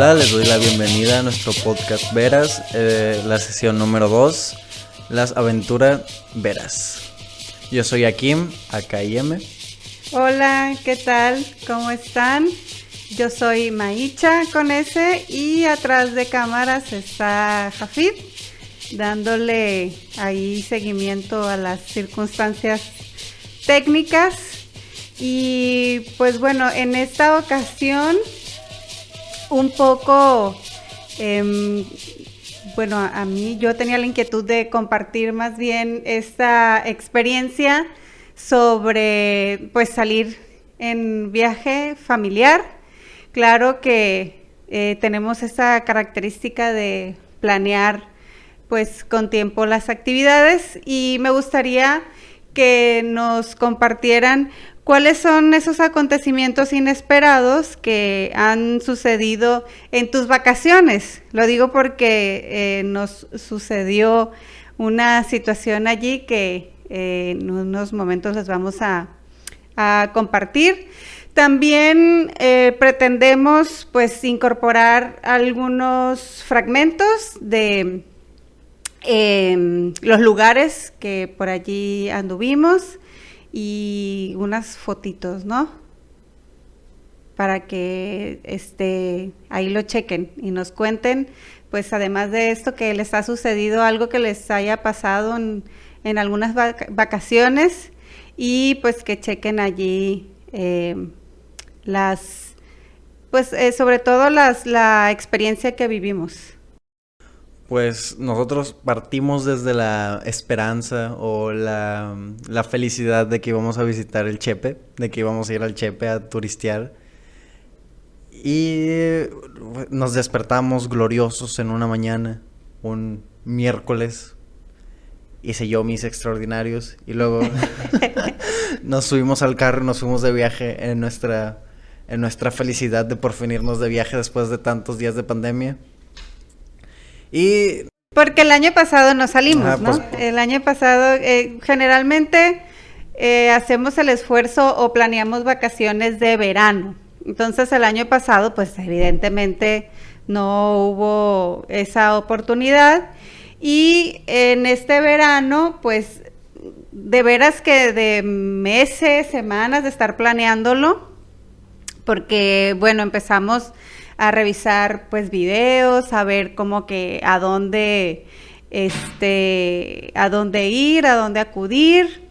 Hola, les doy la bienvenida a nuestro podcast Veras, eh, la sesión número 2, las aventuras Veras. Yo soy Akim, AKIM. Hola, ¿qué tal? ¿Cómo están? Yo soy Maicha con S y atrás de cámaras está Jafid dándole ahí seguimiento a las circunstancias técnicas. Y pues bueno, en esta ocasión un poco, em, bueno, a mí yo tenía la inquietud de compartir más bien esta experiencia sobre pues salir en viaje familiar. Claro que eh, tenemos esa característica de planear pues con tiempo las actividades y me gustaría que nos compartieran cuáles son esos acontecimientos inesperados que han sucedido en tus vacaciones. Lo digo porque eh, nos sucedió una situación allí que eh, en unos momentos les vamos a, compartir. También eh, pretendemos pues incorporar algunos fragmentos de Em, los lugares que por allí anduvimos y unas fotitos, ¿no? Para que este, ahí lo chequen y nos cuenten, pues además de esto, que les ha sucedido algo que les haya pasado en, algunas vacaciones y pues que chequen allí em, las, pues eh, sobre todo las, la experiencia que vivimos. Pues nosotros partimos desde la esperanza o la, felicidad de que íbamos a visitar el Chepe, de que íbamos a ir al Chepe a turistear. Y nos despertamos gloriosos en una mañana, un miércoles. Hice yo mis extraordinarios y luego nos subimos al carro y nos fuimos de viaje en nuestra, en nuestra felicidad de por fin irnos de viaje después de tantos días de pandemia. Y... Porque el año pasado no salimos, ¿no? Pues, el año pasado eh, generalmente eh, hacemos el esfuerzo o planeamos vacaciones de verano. Entonces el año pasado, pues evidentemente no hubo esa oportunidad. Y en este verano, pues de veras que de meses, semanas de estar planeándolo, porque bueno, empezamos a revisar pues videos, a ver como que a dónde, este, a dónde ir, a dónde acudir.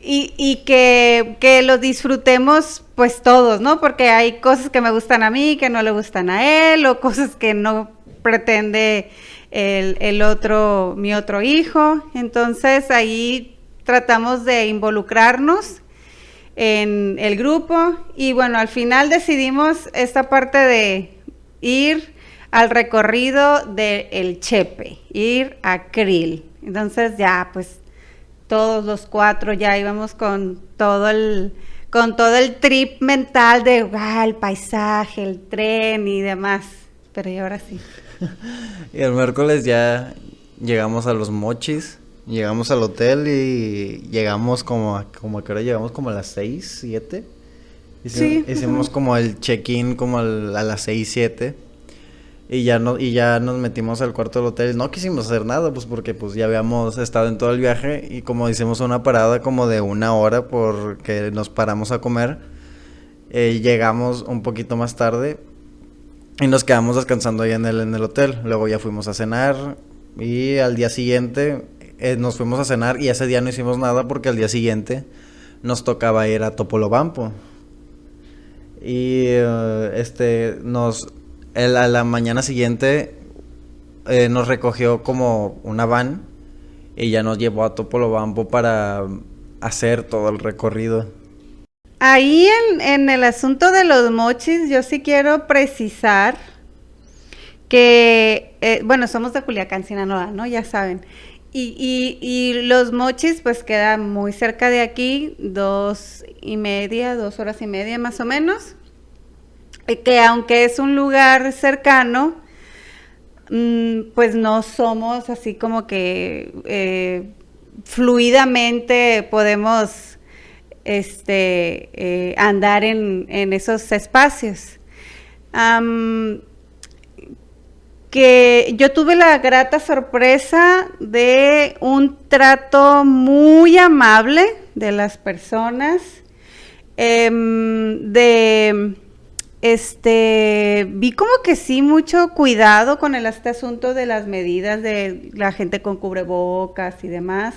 Y, y que, que, lo disfrutemos pues todos, ¿no? Porque hay cosas que me gustan a mí, que no le gustan a él, o cosas que no pretende el, el otro, mi otro hijo. Entonces ahí tratamos de involucrarnos en el grupo y bueno, al final decidimos esta parte de ir al recorrido del el Chepe, ir a Krill. Entonces ya pues todos los cuatro ya íbamos con todo el con todo el trip mental de ah, el paisaje, el tren y demás. Pero y ahora sí. y el miércoles ya llegamos a los mochis Llegamos al hotel y llegamos como a, como a qué hora llegamos como a las 6, 7. Hicimos, sí. hicimos como el check-in como a las 6, 7. Y ya, no, y ya nos metimos al cuarto del hotel. No quisimos hacer nada, pues porque pues ya habíamos estado en todo el viaje y como hicimos una parada como de una hora porque nos paramos a comer. Eh, llegamos un poquito más tarde y nos quedamos descansando ahí en el, en el hotel. Luego ya fuimos a cenar y al día siguiente eh, nos fuimos a cenar y ese día no hicimos nada porque al día siguiente nos tocaba ir a Topolobampo. Y eh, este nos a la mañana siguiente eh, nos recogió como una van y ya nos llevó a Topolobampo para hacer todo el recorrido. Ahí en, en el asunto de los mochis, yo sí quiero precisar que, bueno, somos de Culiacán, Sinaloa, ¿no? Ya saben. Y, y, los mochis pues quedan muy cerca de aquí, dos y media, dos horas y media más o menos. Que aunque es un lugar cercano, mm, pues no somos así como que eh, fluidamente podemos este, eh, andar en, esos espacios. Que yo tuve la grata sorpresa de un trato muy amable de las personas, em, de este vi como que sí mucho cuidado con el este asunto de las medidas de la gente con cubrebocas y demás.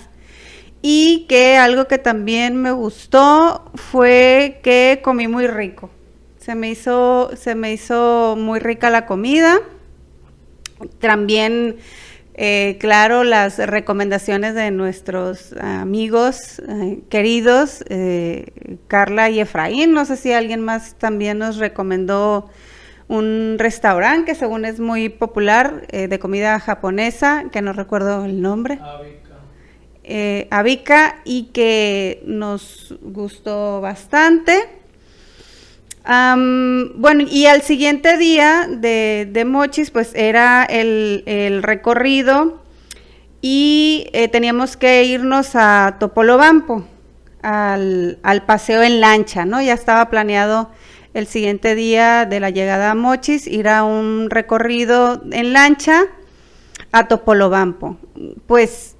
Y que algo que también me gustó fue que comí muy rico. Se me hizo, se me hizo muy rica la comida. También, eh, claro, las recomendaciones de nuestros amigos eh, queridos, eh, Carla y Efraín. No sé si alguien más también nos recomendó un restaurante que según es muy popular de comida japonesa, que no recuerdo el nombre. Abika. y que nos gustó bastante bueno, y al siguiente día de, Mochis, pues era el, recorrido y eh, teníamos que irnos a Topolobampo, al, paseo en lancha, ¿no? Ya estaba planeado el siguiente día de la llegada a Mochis, ir a un recorrido en lancha a Topolobampo. Pues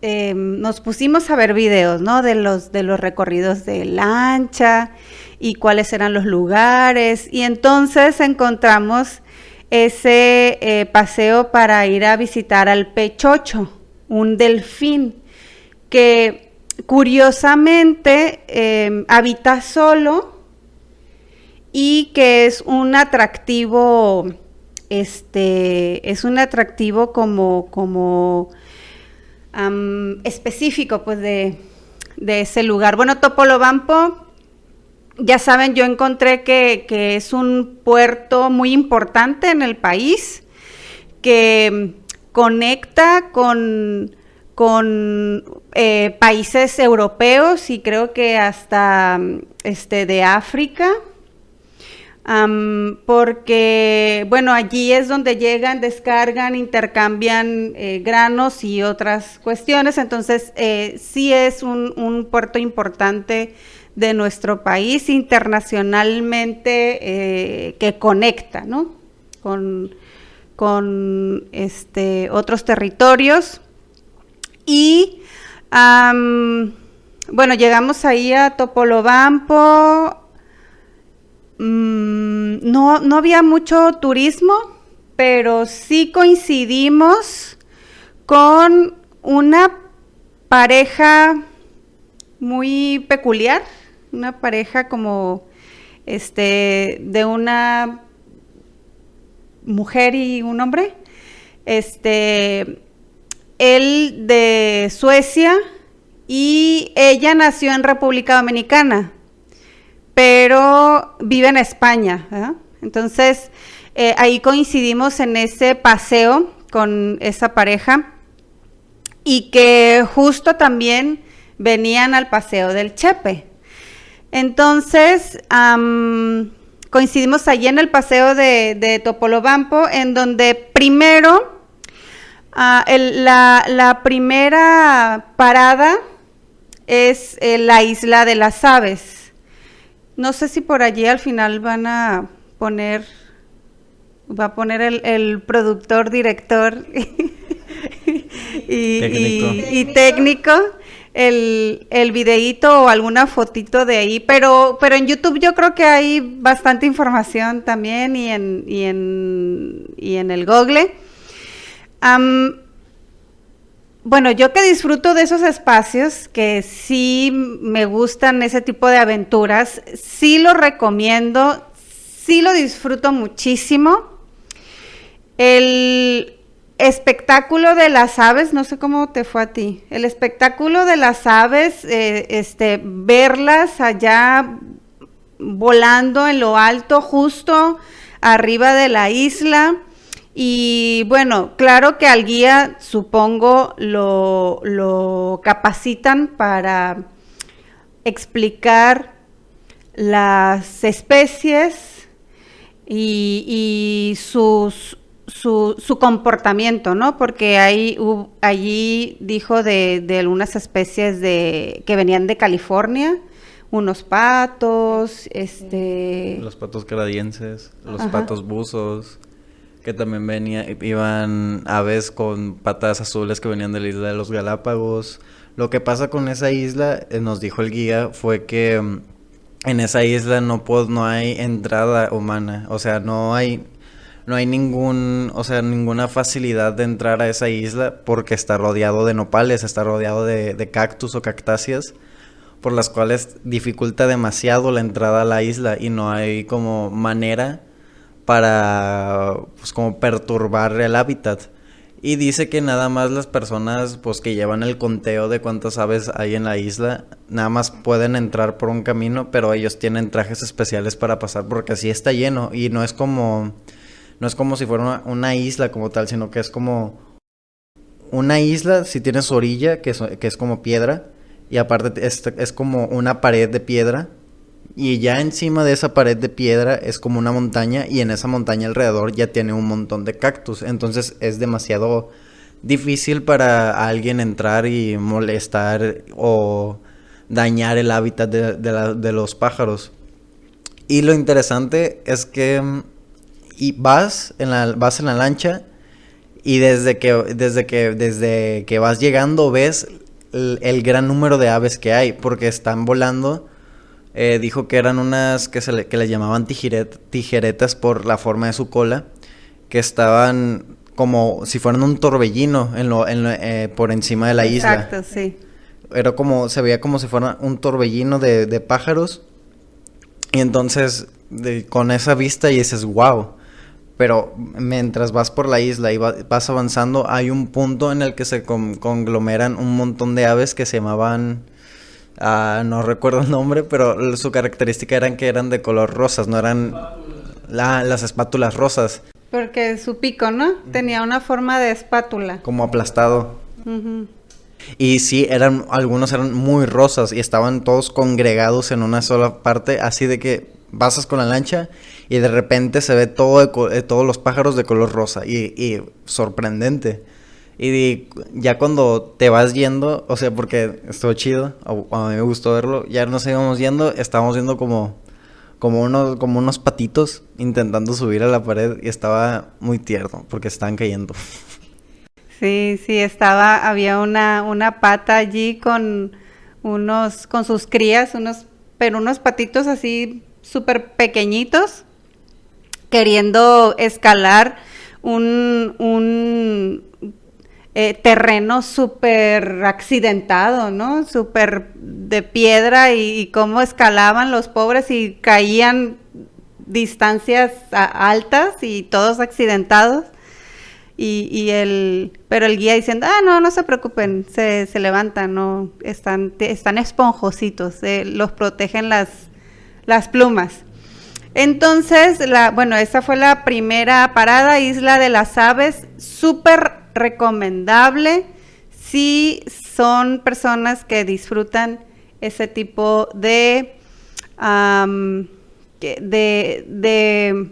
em, nos pusimos a ver videos, ¿no? De los, de los recorridos de lancha y cuáles eran los lugares. Y entonces encontramos ese eh, paseo para ir a visitar al Pechocho, un delfín, que curiosamente em, habita solo y que es un atractivo, este, es un atractivo como, como específico pues de, de, ese lugar. Bueno, Topolobampo ya saben, yo encontré que, es un puerto muy importante en el país, que conecta con, con eh, países europeos y creo que hasta este, de África. Porque, bueno, allí es donde llegan, descargan, intercambian eh, granos y otras cuestiones. Entonces, eh, sí es un, puerto importante de nuestro país internacionalmente eh, que conecta, ¿no? Con, con este, otros territorios. Y bueno, llegamos ahí a Topolobampo. Mm, no, no había mucho turismo, pero sí coincidimos con una pareja muy peculiar una pareja como este de una mujer y un hombre. Este él de Suecia y ella nació en República Dominicana, pero vive en España. Entonces, eh, ahí coincidimos en ese paseo con esa pareja y que justo también venían al paseo del Chepe. Entonces, coincidimos allí en el paseo de, Topolobampo, en donde primero, ah, la, primera parada es eh, la isla de las aves. No sé si por allí al final van a poner, va a poner el, productor, director y técnico el, el videíto o alguna fotito de ahí, pero, pero en YouTube yo creo que hay bastante información también y en, y en, y en el Google. Bueno, yo que disfruto de esos espacios, que sí me gustan ese tipo de aventuras, sí lo recomiendo, sí lo disfruto muchísimo. El, espectáculo de las aves, no sé cómo te fue a ti, el espectáculo de las aves, eh, este, verlas allá volando en lo alto, justo arriba de la isla. Y bueno, claro que al guía supongo lo, lo capacitan para explicar las especies y, y sus su, su comportamiento, ¿no? Porque ahí, allí dijo de, de, algunas especies de, que venían de California, unos patos, este... Los patos canadienses, los patos buzos, que también venía, iban aves con patas azules que venían de la isla de los Galápagos. Lo que pasa con esa isla, eh, nos dijo el guía, fue que mm, en esa isla no, no hay entrada humana, o sea, no hay no hay ningún, o sea, ninguna facilidad de entrar a esa isla porque está rodeado de nopales, está rodeado de, de, cactus o cactáceas, por las cuales dificulta demasiado la entrada a la isla y no hay como manera para, pues, como perturbar el hábitat. Y dice que nada más las personas pues que llevan el conteo de cuántas aves hay en la isla, nada más pueden entrar por un camino, pero ellos tienen trajes especiales para pasar porque así está lleno y no es como no es como si fuera una, isla como tal, sino que es como una isla si tiene su orilla que es, que es como piedra y aparte es, es como una pared de piedra y ya encima de esa pared de piedra es como una montaña y en esa montaña alrededor ya tiene un montón de cactus. Entonces es demasiado difícil para alguien entrar y molestar o dañar el hábitat de, los pájaros. Y lo interesante es que mm, y vas en la vas en la lancha y desde que desde que desde que vas llegando ves el gran número de aves que hay porque están volando eh, dijo que eran unas que, se le, que les llamaban tijeretas por la forma de su cola, que estaban como si fueran un torbellino en lo, en eh, por encima de la isla. Exacto, sí. Era como, se veía como si fuera un torbellino de, de pájaros. Y entonces, con esa vista y dices, wow. Pero mientras vas por la isla y vas avanzando, hay un punto en el que se conglomeran un montón de aves que se llamaban Ah, no recuerdo el nombre, pero su característica eran que eran de color rosas, no eran las espátulas rosas. Porque su pico, ¿no? Tenía una forma de espátula. Como aplastado. Y sí, eran, algunos eran muy rosas y estaban todos congregados en una sola parte, así de que pasas con la lancha y de repente se ve todo eh, todos los pájaros de color rosa y, y sorprendente. Y ya cuando te vas yendo, o sea, porque estuvo chido, mí me gustó verlo, ya nos íbamos yendo, estábamos viendo como, como, unos, como unos patitos intentando subir a la pared y estaba muy tierno porque estaban cayendo. Sí, sí, estaba, había una, una pata allí con unos, con sus crías, unos, pero unos patitos así súper pequeñitos, queriendo escalar un, un eh, terreno súper accidentado, ¿no? Súper de piedra y, cómo escalaban los pobres y caían distancias altas y todos accidentados. Y, el, pero el guía diciendo, ah, no, no se preocupen, se, levantan, no, están, están esponjositos, eh, los protegen las, las plumas. Entonces, la, bueno, esa fue la primera parada, Isla de las Aves, súper recomendable si son personas que disfrutan ese tipo de, de,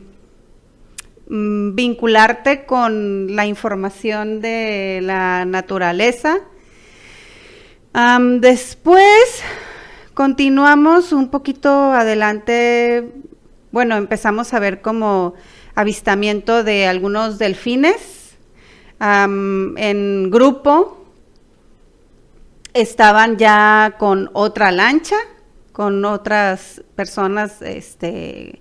mm, vincularte con la información de la naturaleza. después continuamos un poquito adelante, bueno, empezamos a ver como avistamiento de algunos delfines en grupo, estaban ya con otra lancha, con otras personas este,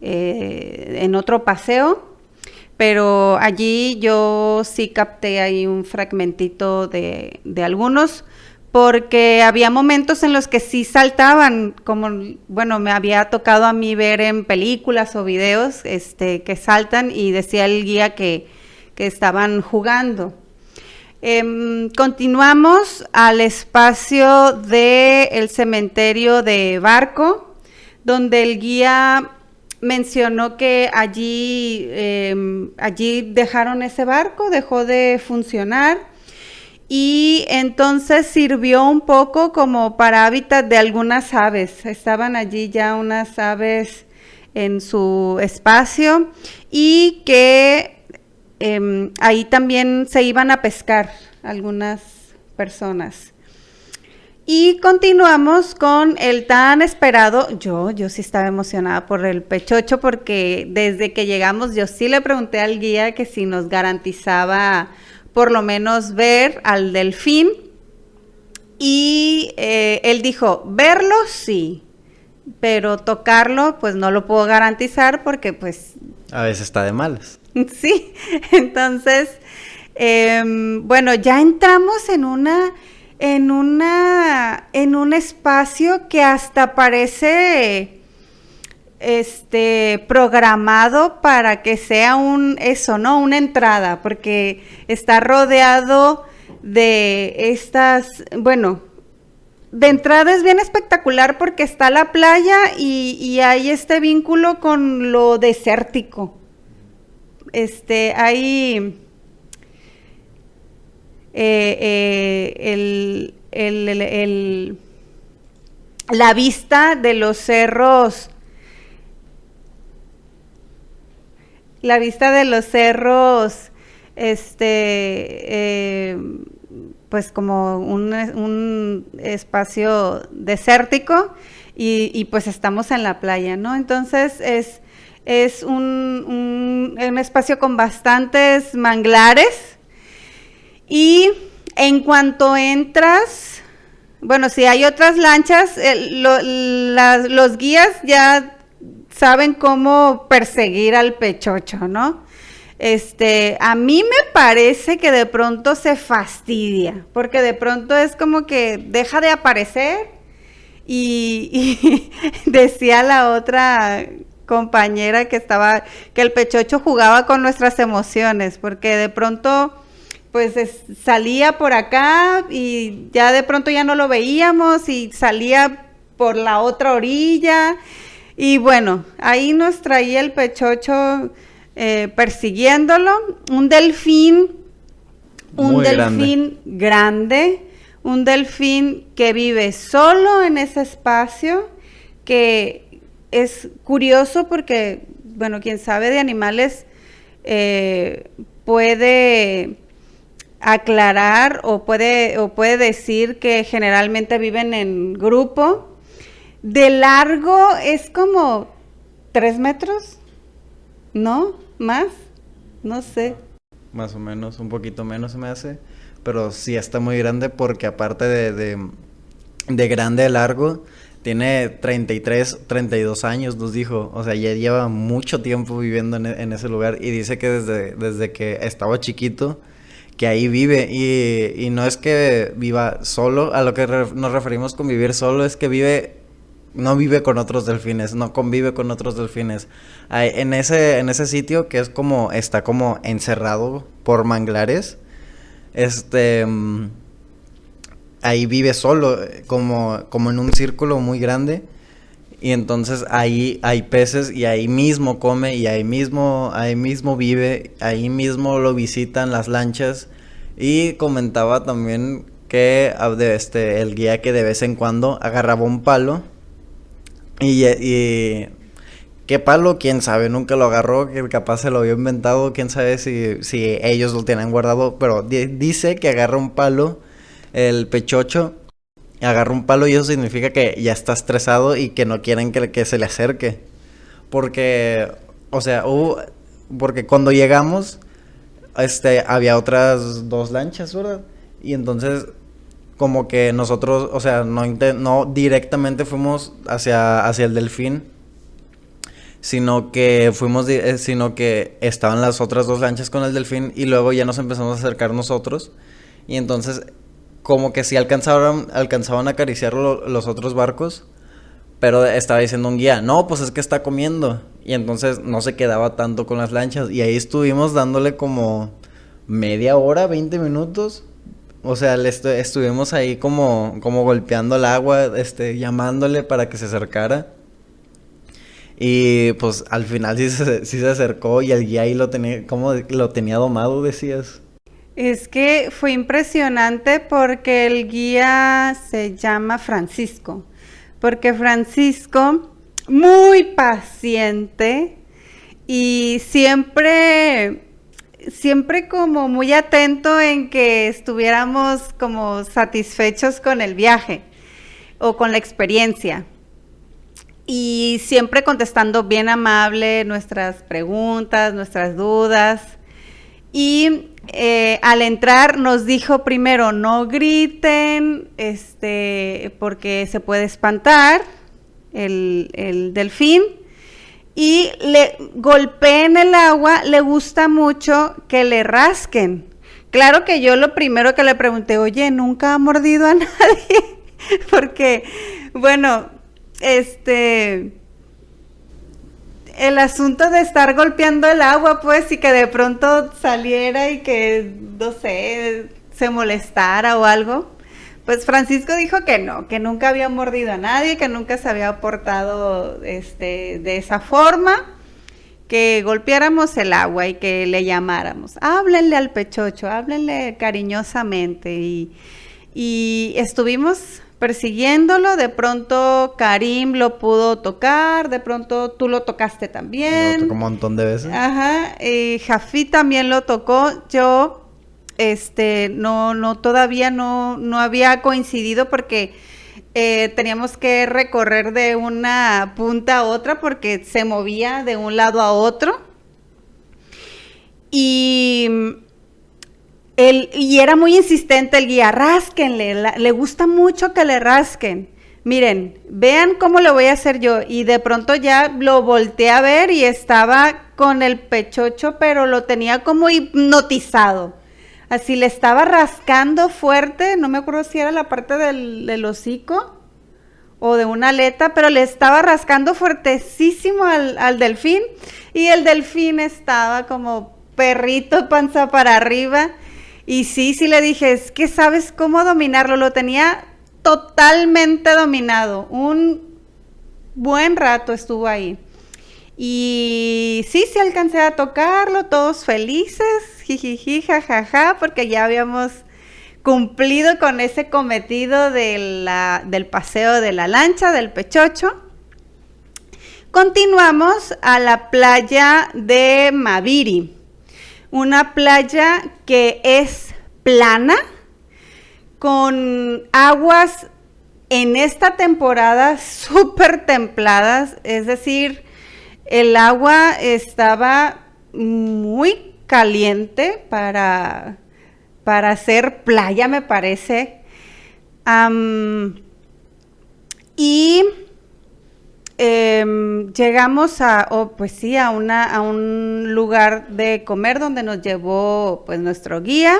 eh, en otro paseo, pero allí yo sí capté ahí un fragmentito de, de, algunos, porque había momentos en los que sí saltaban, como, bueno, me había tocado a mí ver en películas o videos este, que saltan y decía el guía que que estaban jugando. Em, continuamos al espacio del cementerio de Barco, donde el guía mencionó que allí, em, allí dejaron ese barco, dejó de funcionar y entonces sirvió un poco como para hábitat de algunas aves. Estaban allí ya unas aves en su espacio y que Em, ahí también se iban a pescar algunas personas. Y continuamos con el tan esperado, yo, yo sí estaba emocionada por el pechocho porque desde que llegamos yo sí le pregunté al guía que si nos garantizaba por lo menos ver al delfín y eh, él dijo, verlo sí, pero tocarlo pues no lo puedo garantizar porque pues... A veces está de malas. Sí, entonces, em, bueno, ya entramos en una en una en un espacio que hasta parece este programado para que sea un eso, ¿no? Una entrada, porque está rodeado de estas, bueno, de entrada es bien espectacular porque está la playa y, hay este vínculo con lo desértico. Este, hay eh, eh, el, la vista de los cerros, la vista de los cerros, este, eh, pues como un, espacio desértico y, pues estamos en la playa, ¿no? Entonces es, es un, un espacio con bastantes manglares y en cuanto entras, bueno, si hay otras lanchas, los guías ya saben cómo perseguir al pechocho, ¿no? Este, a mí me parece que de pronto se fastidia, porque de pronto es como que deja de aparecer y, y decía la otra compañera que estaba, que el pechocho jugaba con nuestras emociones, porque de pronto pues salía por acá y ya de pronto ya no lo veíamos y salía por la otra orilla. Y bueno, ahí nos traía el pechocho eh, persiguiéndolo. Un delfín, un delfín grande. un delfín que vive solo en ese espacio, que es curioso porque, bueno, quien sabe de animales eh, puede aclarar o puede, o puede decir que generalmente viven en grupo. De largo es como tres metros, ¿no? ¿Más? No sé. Más o menos, un poquito menos se me hace. Pero sí está muy grande porque aparte de, de, de grande, largo, tiene 33, 32 años, nos dijo. O sea, ya lleva mucho tiempo viviendo en, en ese lugar y dice que desde, desde que estaba chiquito que ahí vive y, no es que viva solo, a lo que nos referimos con vivir solo es que vive, no vive con otros delfines, no convive con otros delfines. en, ese, en ese sitio que es como, está como encerrado por manglares, este, mm, ahí vive solo, como, como en un círculo muy grande. Y entonces ahí hay peces y ahí mismo come y ahí mismo, ahí mismo vive, ahí mismo lo visitan las lanchas. Y comentaba también que ah, este, el guía que de vez en cuando agarraba un palo y, y ¿Qué palo? ¿Quién sabe? Nunca lo agarró, que capaz se lo había inventado, quién sabe si, si ellos lo tienen guardado, pero dice que agarra un palo, el pechocho, agarra un palo y eso significa que ya está estresado y que no quieren que, se le acerque. Porque, o sea, porque cuando llegamos, este, había otras dos lanchas, ¿verdad? Y entonces, como que nosotros, o sea, no, no directamente fuimos hacia, hacia el delfín, sino que fuimos, eh, sino que estaban las otras dos lanchas con el delfín y luego ya nos empezamos a acercar nosotros. Y entonces como que sí alcanzaban, alcanzaban a acariciar los otros barcos, pero estaba diciendo un guía, no, pues es que está comiendo. Y entonces no se quedaba tanto con las lanchas. Y ahí estuvimos dándole como media hora, 20 minutos. O sea, estuvimos ahí como, como golpeando el agua, este, llamándole para que se acercara. Y pues al final sí se, sí se acercó y el guía ahí lo lo tenía domado, decías. Es que fue impresionante porque el guía se llama Francisco, porque Francisco, muy paciente y siempre, siempre como muy atento en que estuviéramos como satisfechos con el viaje. o con la experiencia. Y siempre contestando bien amable nuestras preguntas, nuestras dudas. Y eh, al entrar nos dijo primero, no griten, este, porque se puede espantar el, el delfín. Y le golpeen el agua, le gusta mucho que le rasquen. Claro que yo lo primero que le pregunté, oye, ¿nunca ha mordido a nadie? porque, bueno, este el asunto de estar golpeando el agua, pues, y que de pronto saliera y que, no sé, se molestara o algo. Pues Francisco dijo que no, que nunca había mordido a nadie, que nunca se había portado este, de esa forma, que golpeáramos el agua y que le llamáramos. Háblenle al pechocho, háblenle cariñosamente. Y, y estuvimos persiguiéndolo, de pronto Karim lo pudo tocar, de pronto tú lo tocaste también. Lo tocó un montón de veces. Ajá, y Jafí también lo tocó, yo este no no todavía no no había coincidido porque eh, teníamos que recorrer de una punta a otra porque se movía de un lado a otro. Y y era muy insistente el guía, rásquenle, le gusta mucho que le rasquen. Miren, vean cómo lo voy a hacer yo. Y de pronto ya lo volteé a ver y estaba con el pechocho, pero lo tenía como hipnotizado. Así le estaba rascando fuerte, no me acuerdo si era la parte del, hocico o de una aleta, pero le estaba rascando fuertesísimo al, al delfín. Y el delfín estaba como perrito panza para arriba y sí, sí le dije, es que sabes cómo dominarlo, lo tenía totalmente dominado. Un buen rato estuvo ahí. Y sí, sí alcancé a tocarlo, todos felices, jijiji, jajaja, porque ya habíamos cumplido con ese cometido del paseo de la lancha, del pechocho. Continuamos a la playa de Maviri una playa que es plana, con aguas en esta temporada súper templadas, es decir, el agua estaba muy caliente para, para hacer playa, me parece. y Em, llegamos a, oh, pues sí, a, un lugar de comer donde nos llevó pues nuestro guía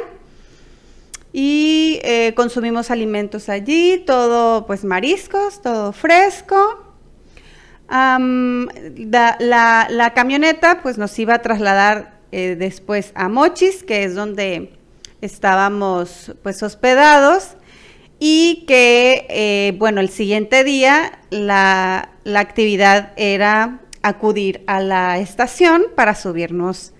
y eh, consumimos alimentos allí, todo pues mariscos, todo fresco. la, camioneta pues nos iba a trasladar eh, después a Mochis, que es donde estábamos pues hospedados y que, eh, bueno, el siguiente día la, actividad era acudir a la estación para subirnos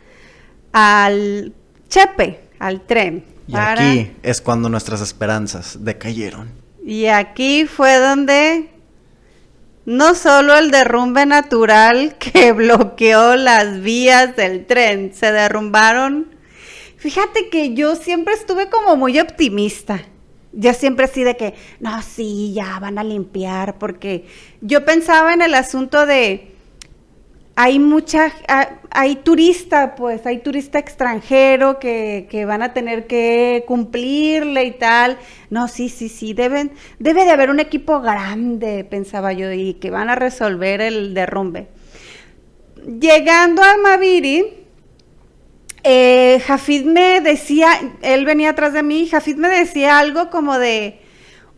al Chepe, al tren. Y aquí es cuando nuestras esperanzas decayeron. Y aquí fue donde no solo el derrumbe natural que bloqueó las vías del tren, se derrumbaron. Fíjate que yo siempre estuve como muy optimista ya siempre así de que, no, sí, ya van a limpiar, porque yo pensaba en el asunto de, hay mucha, hay turista, pues, hay turista extranjero que, que, van a tener que cumplirle y tal. No, sí, sí, sí, deben, debe de haber un equipo grande, pensaba yo, y que van a resolver el derrumbe. Llegando a Maviri, eh, Jafid me decía, él venía atrás de mí, Jafid me decía algo como de,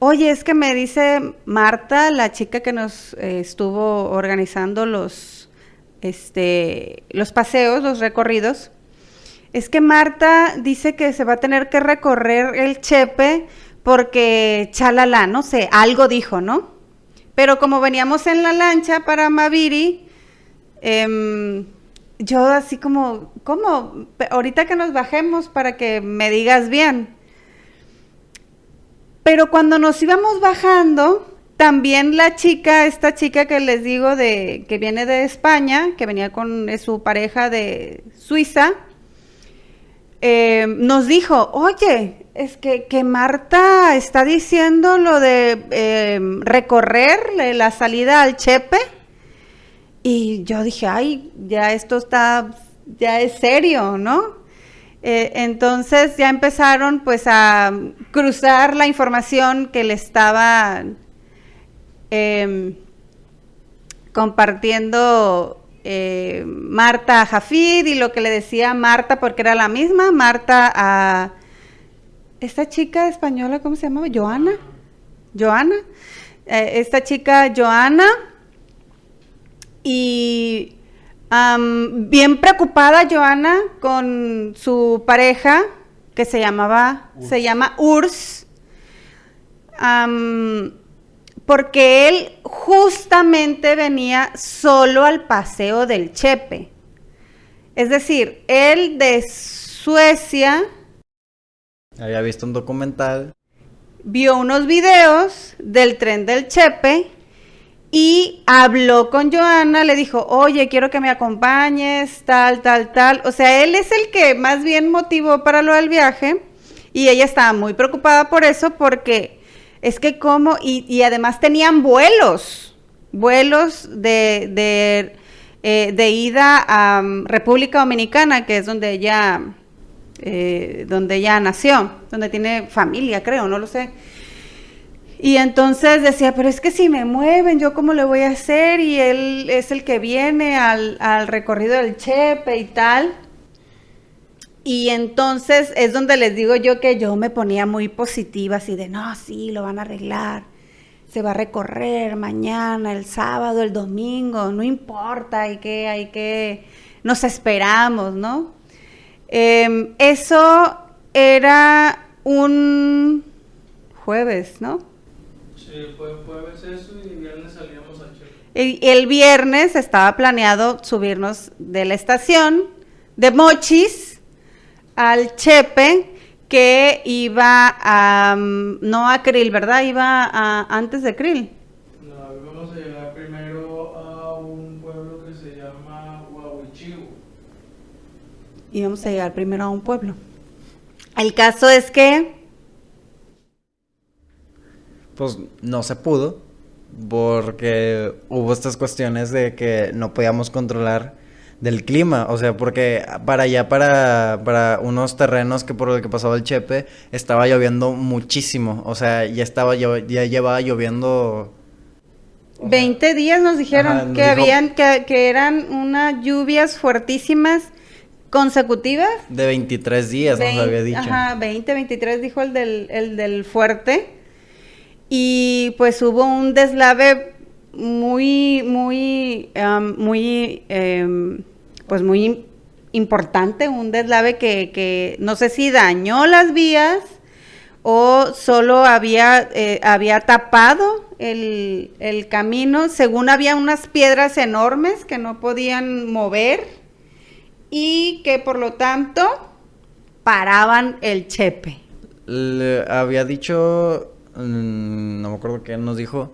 oye, es que me dice Marta, la chica que nos eh, estuvo organizando los, este, los paseos, los recorridos, es que Marta dice que se va a tener que recorrer el Chepe porque chalala, no sé, algo dijo, ¿no? Pero como veníamos en la lancha para Maviri, eh, yo así como, ¿cómo? Ahorita que nos bajemos para que me digas bien. Pero cuando nos íbamos bajando, también la chica, esta chica que les digo de que viene de España, que venía con su pareja de Suiza, eh, nos dijo, oye, es que, que Marta está diciendo lo de eh, recorrer la salida al Chepe. Y yo dije, ay, ya esto está, ya es serio, ¿no? Eh, entonces ya empezaron pues a cruzar la información que le estaba em, compartiendo eh, Marta a Jafid y lo que le decía Marta, porque era la misma, Marta a esta chica española, ¿cómo se llama? Joana. Joana. Eh, esta chica Joana. Y bien preocupada Joana con su pareja, que se llamaba, se llama Urs. porque él justamente venía solo al paseo del Chepe. Es decir, él de Suecia había visto un documental. Vio unos videos del tren del Chepe y habló con Joana, le dijo, oye, quiero que me acompañes, tal, tal, tal. O sea, él es el que más bien motivó para lo del viaje y ella estaba muy preocupada por eso porque es que como, y, además tenían vuelos, vuelos de, de, eh, de ida a um, República Dominicana, que es donde ella eh, donde ella nació, donde tiene familia, creo, no lo sé. Y entonces decía, pero es que si me mueven, ¿yo cómo le voy a hacer? Y él es el que viene al, al recorrido del Chepe y tal. Y entonces es donde les digo yo que yo me ponía muy positiva, así de, no, sí, lo van a arreglar. Se va a recorrer mañana, el sábado, el domingo, no importa, hay que, hay que, nos esperamos, ¿no? Em, eso era un jueves, ¿no? Sí, fue jueves eso y viernes salíamos al Chepe. El, el viernes estaba planeado subirnos de la estación de Mochis al Chepe que iba a, mm, no a Krill, ¿verdad? Iba a, antes de Krill. íbamos a llegar primero a un pueblo. El caso es que... Pues no se pudo, porque hubo estas cuestiones de que no podíamos controlar del clima, o sea, porque para allá, para, para unos terrenos que por el que pasaba el Chepe, estaba lloviendo muchísimo, o sea, ya estaba, ya llevaba lloviendo 20 días nos dijeron que habían, que, que, eran unas lluvias fuertísimas consecutivas. De 23 días, nos había dicho. Ajá, 20, 23 dijo el del, el del fuerte. Y pues hubo un deslave muy, muy, muy, em, pues muy importante, un deslave que, no sé si dañó las vías o solo había, eh, había tapado el, el camino, según había unas piedras enormes que no podían mover y que por lo tanto paraban el chepe. Había dicho, no me acuerdo qué nos dijo,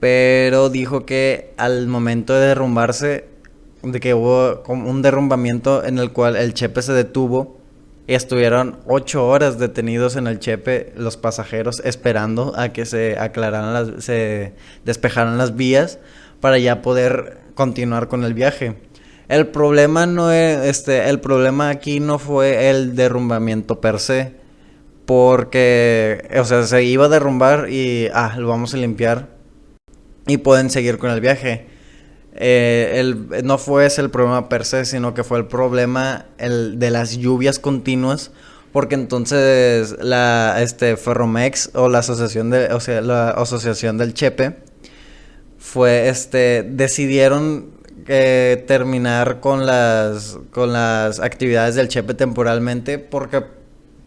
pero dijo que al momento de derrumbarse, de que hubo un derrumbamiento en el cual el chepe se detuvo, y estuvieron ocho horas detenidos en el chepe los pasajeros esperando a que se aclararan las, se despejaran las vías para ya poder continuar con el viaje. El problema no es, este, el problema aquí no fue el derrumbamiento per se, porque, o sea, se iba a derrumbar y, ah, lo vamos a limpiar y pueden seguir con el viaje. Eh, el, no fue ese el problema per se, sino que fue el problema el, de las lluvias continuas, porque entonces la este Ferromex o la asociación de, o sea, la asociación del Chepe fue este decidieron terminar con las, con las actividades del Chepe temporalmente porque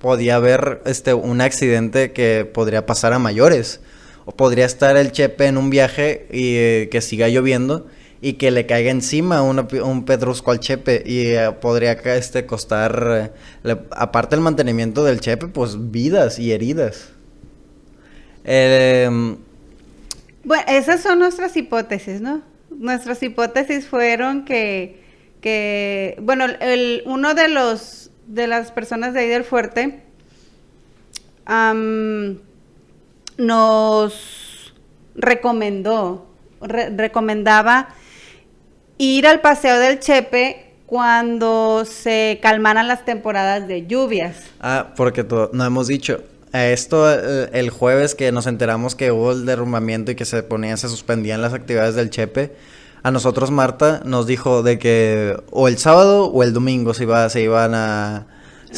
podía haber este, un accidente que podría pasar a mayores. O podría estar el Chepe en un viaje y eh, que siga lloviendo y que le caiga encima un pedrusco al Chepe y eh, podría este, costar, eh, aparte del mantenimiento del Chepe, pues vidas y heridas. Em, bueno, esas son nuestras hipótesis, ¿no? nuestras hipótesis fueron que, que bueno, el, uno de los de las personas de ahí del fuerte nos recomendó, recomendaba ir al Paseo del Chepe cuando se calmaran las temporadas de lluvias. Ah, porque no hemos dicho. Esto el, jueves que nos enteramos que hubo el derrumbamiento y que se ponían, se suspendían las actividades del Chepe. A nosotros Marta nos dijo de que o el sábado o el domingo se, iba, se iban a,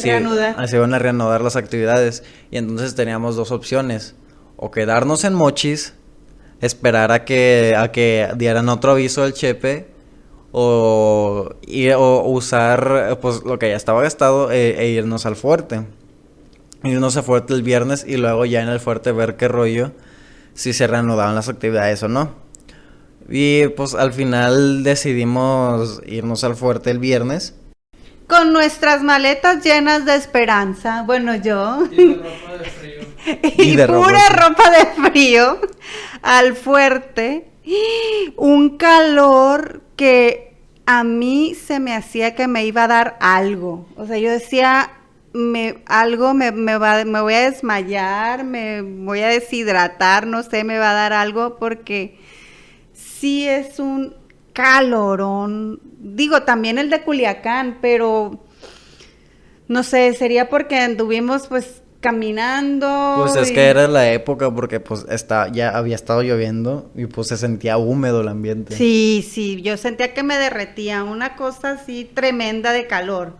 reanudar. Se, iban a reanudar las actividades. Y entonces teníamos dos opciones. O quedarnos en Mochis, esperar a que, a que dieran otro aviso del Chepe o, ir, o usar pues lo que ya estaba gastado e, e, irnos al fuerte. Irnos al fuerte el viernes y luego ya en el fuerte ver qué rollo, si se reanudaban las actividades o no. Y pues al final decidimos irnos al fuerte el viernes. Con nuestras maletas llenas de esperanza. Bueno, yo. Y de ropa de frío. y, pura ropa de frío. Al fuerte. Un calor que a mí se me hacía que me iba a dar algo. O sea, yo decía, me, algo me, va, me voy a desmayar, me voy a deshidratar, no sé, me va a dar algo porque sí es un calorón. Digo, también el de Culiacán, pero no sé, sería porque anduvimos pues caminando. Pues es que era la época porque pues está, ya había estado lloviendo y pues se sentía húmedo el ambiente. Sí, sí, yo sentía que me derretía, una cosa así tremenda de calor.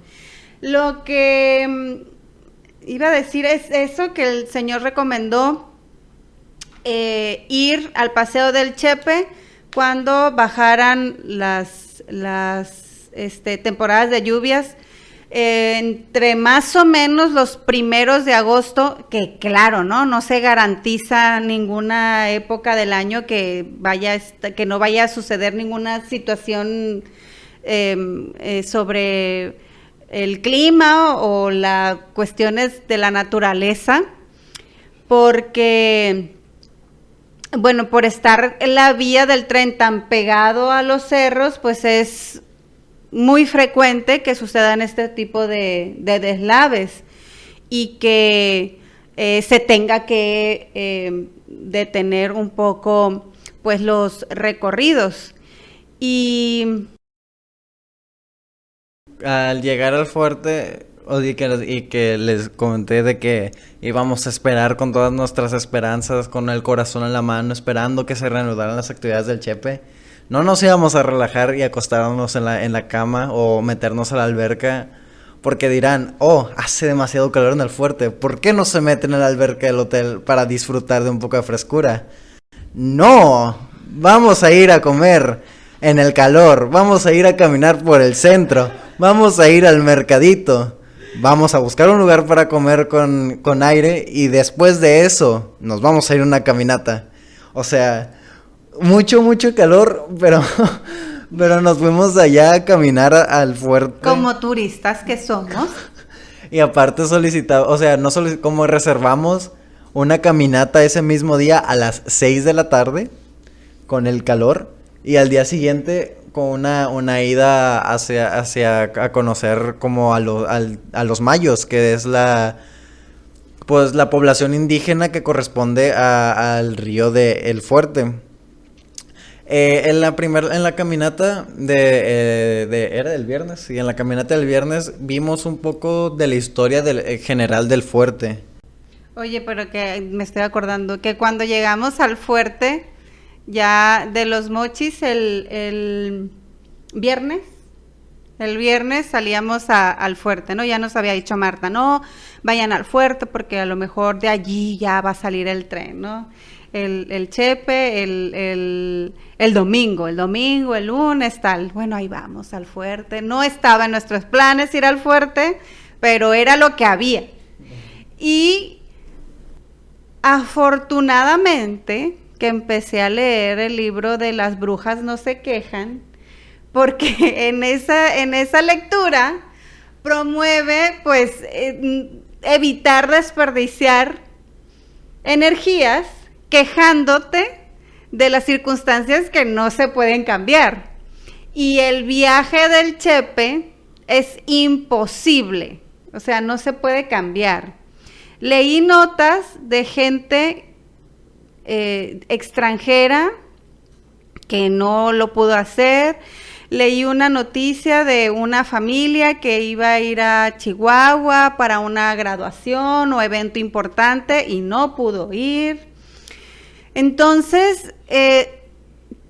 Lo que mm, iba a decir es eso que el señor recomendó, eh, ir al Paseo del Chepe cuando bajaran las, este, temporadas de lluvias entre más o menos los primeros de agosto, que claro, ¿no? No se garantiza ninguna época del año que vaya, que no vaya a suceder ninguna situación em, eh, sobre el clima o las cuestiones de la naturaleza, porque, bueno, por estar en la vía del tren tan pegado a los cerros, pues es muy frecuente que sucedan este tipo de, deslaves y que eh, se tenga que eh, detener un poco pues los recorridos. Y al llegar al fuerte, y que, y que les comenté de que íbamos a esperar con todas nuestras esperanzas, con el corazón en la mano, esperando que se reanudaran las actividades del Chepe no nos íbamos a relajar y acostarnos en la, en la cama o meternos a la alberca porque dirán, oh, hace demasiado calor en el fuerte, ¿por qué no se meten en la alberca del hotel para disfrutar de un poco de frescura? No, vamos a ir a comer en el calor, vamos a ir a caminar por el centro, vamos a ir al mercadito, vamos a buscar un lugar para comer con, con aire y después de eso nos vamos a ir a una caminata. O sea, mucho, mucho calor, pero, pero nos fuimos allá a caminar al fuerte. Como turistas que somos. y aparte solicitaba, o sea, no como reservamos una caminata ese mismo día a las 6 de la tarde con el calor y al día siguiente con una, una ida hacia, hacia a conocer como a, a los mayos, que es la pues la población indígena que corresponde al río de El Fuerte. Eh, en la primera, en la caminata eh, de, era del viernes, y en la caminata del viernes vimos un poco de la historia del, eh, general del fuerte. Oye, pero que me estoy acordando que cuando llegamos al fuerte, ya de los mochis el, el viernes, el viernes salíamos al fuerte, ¿no? Ya nos había dicho Marta, no, vayan al fuerte porque a lo mejor de allí ya va a salir el tren, ¿no? el, chepe el, el, domingo, el domingo, el lunes, tal. Bueno, ahí vamos al fuerte. No estaba en nuestros planes ir al fuerte, pero era lo que había. Y afortunadamente que empecé a leer el libro de las brujas no se quejan, porque en esa, en esa lectura promueve pues evitar desperdiciar energías quejándote de las circunstancias que no se pueden cambiar. Y el viaje del Chepe es imposible, o sea, no se puede cambiar. leí notas de gente eh, extranjera que no lo pudo hacer. Leí una noticia de una familia que iba a ir a Chihuahua para una graduación o evento importante y no pudo ir. Entonces, eh,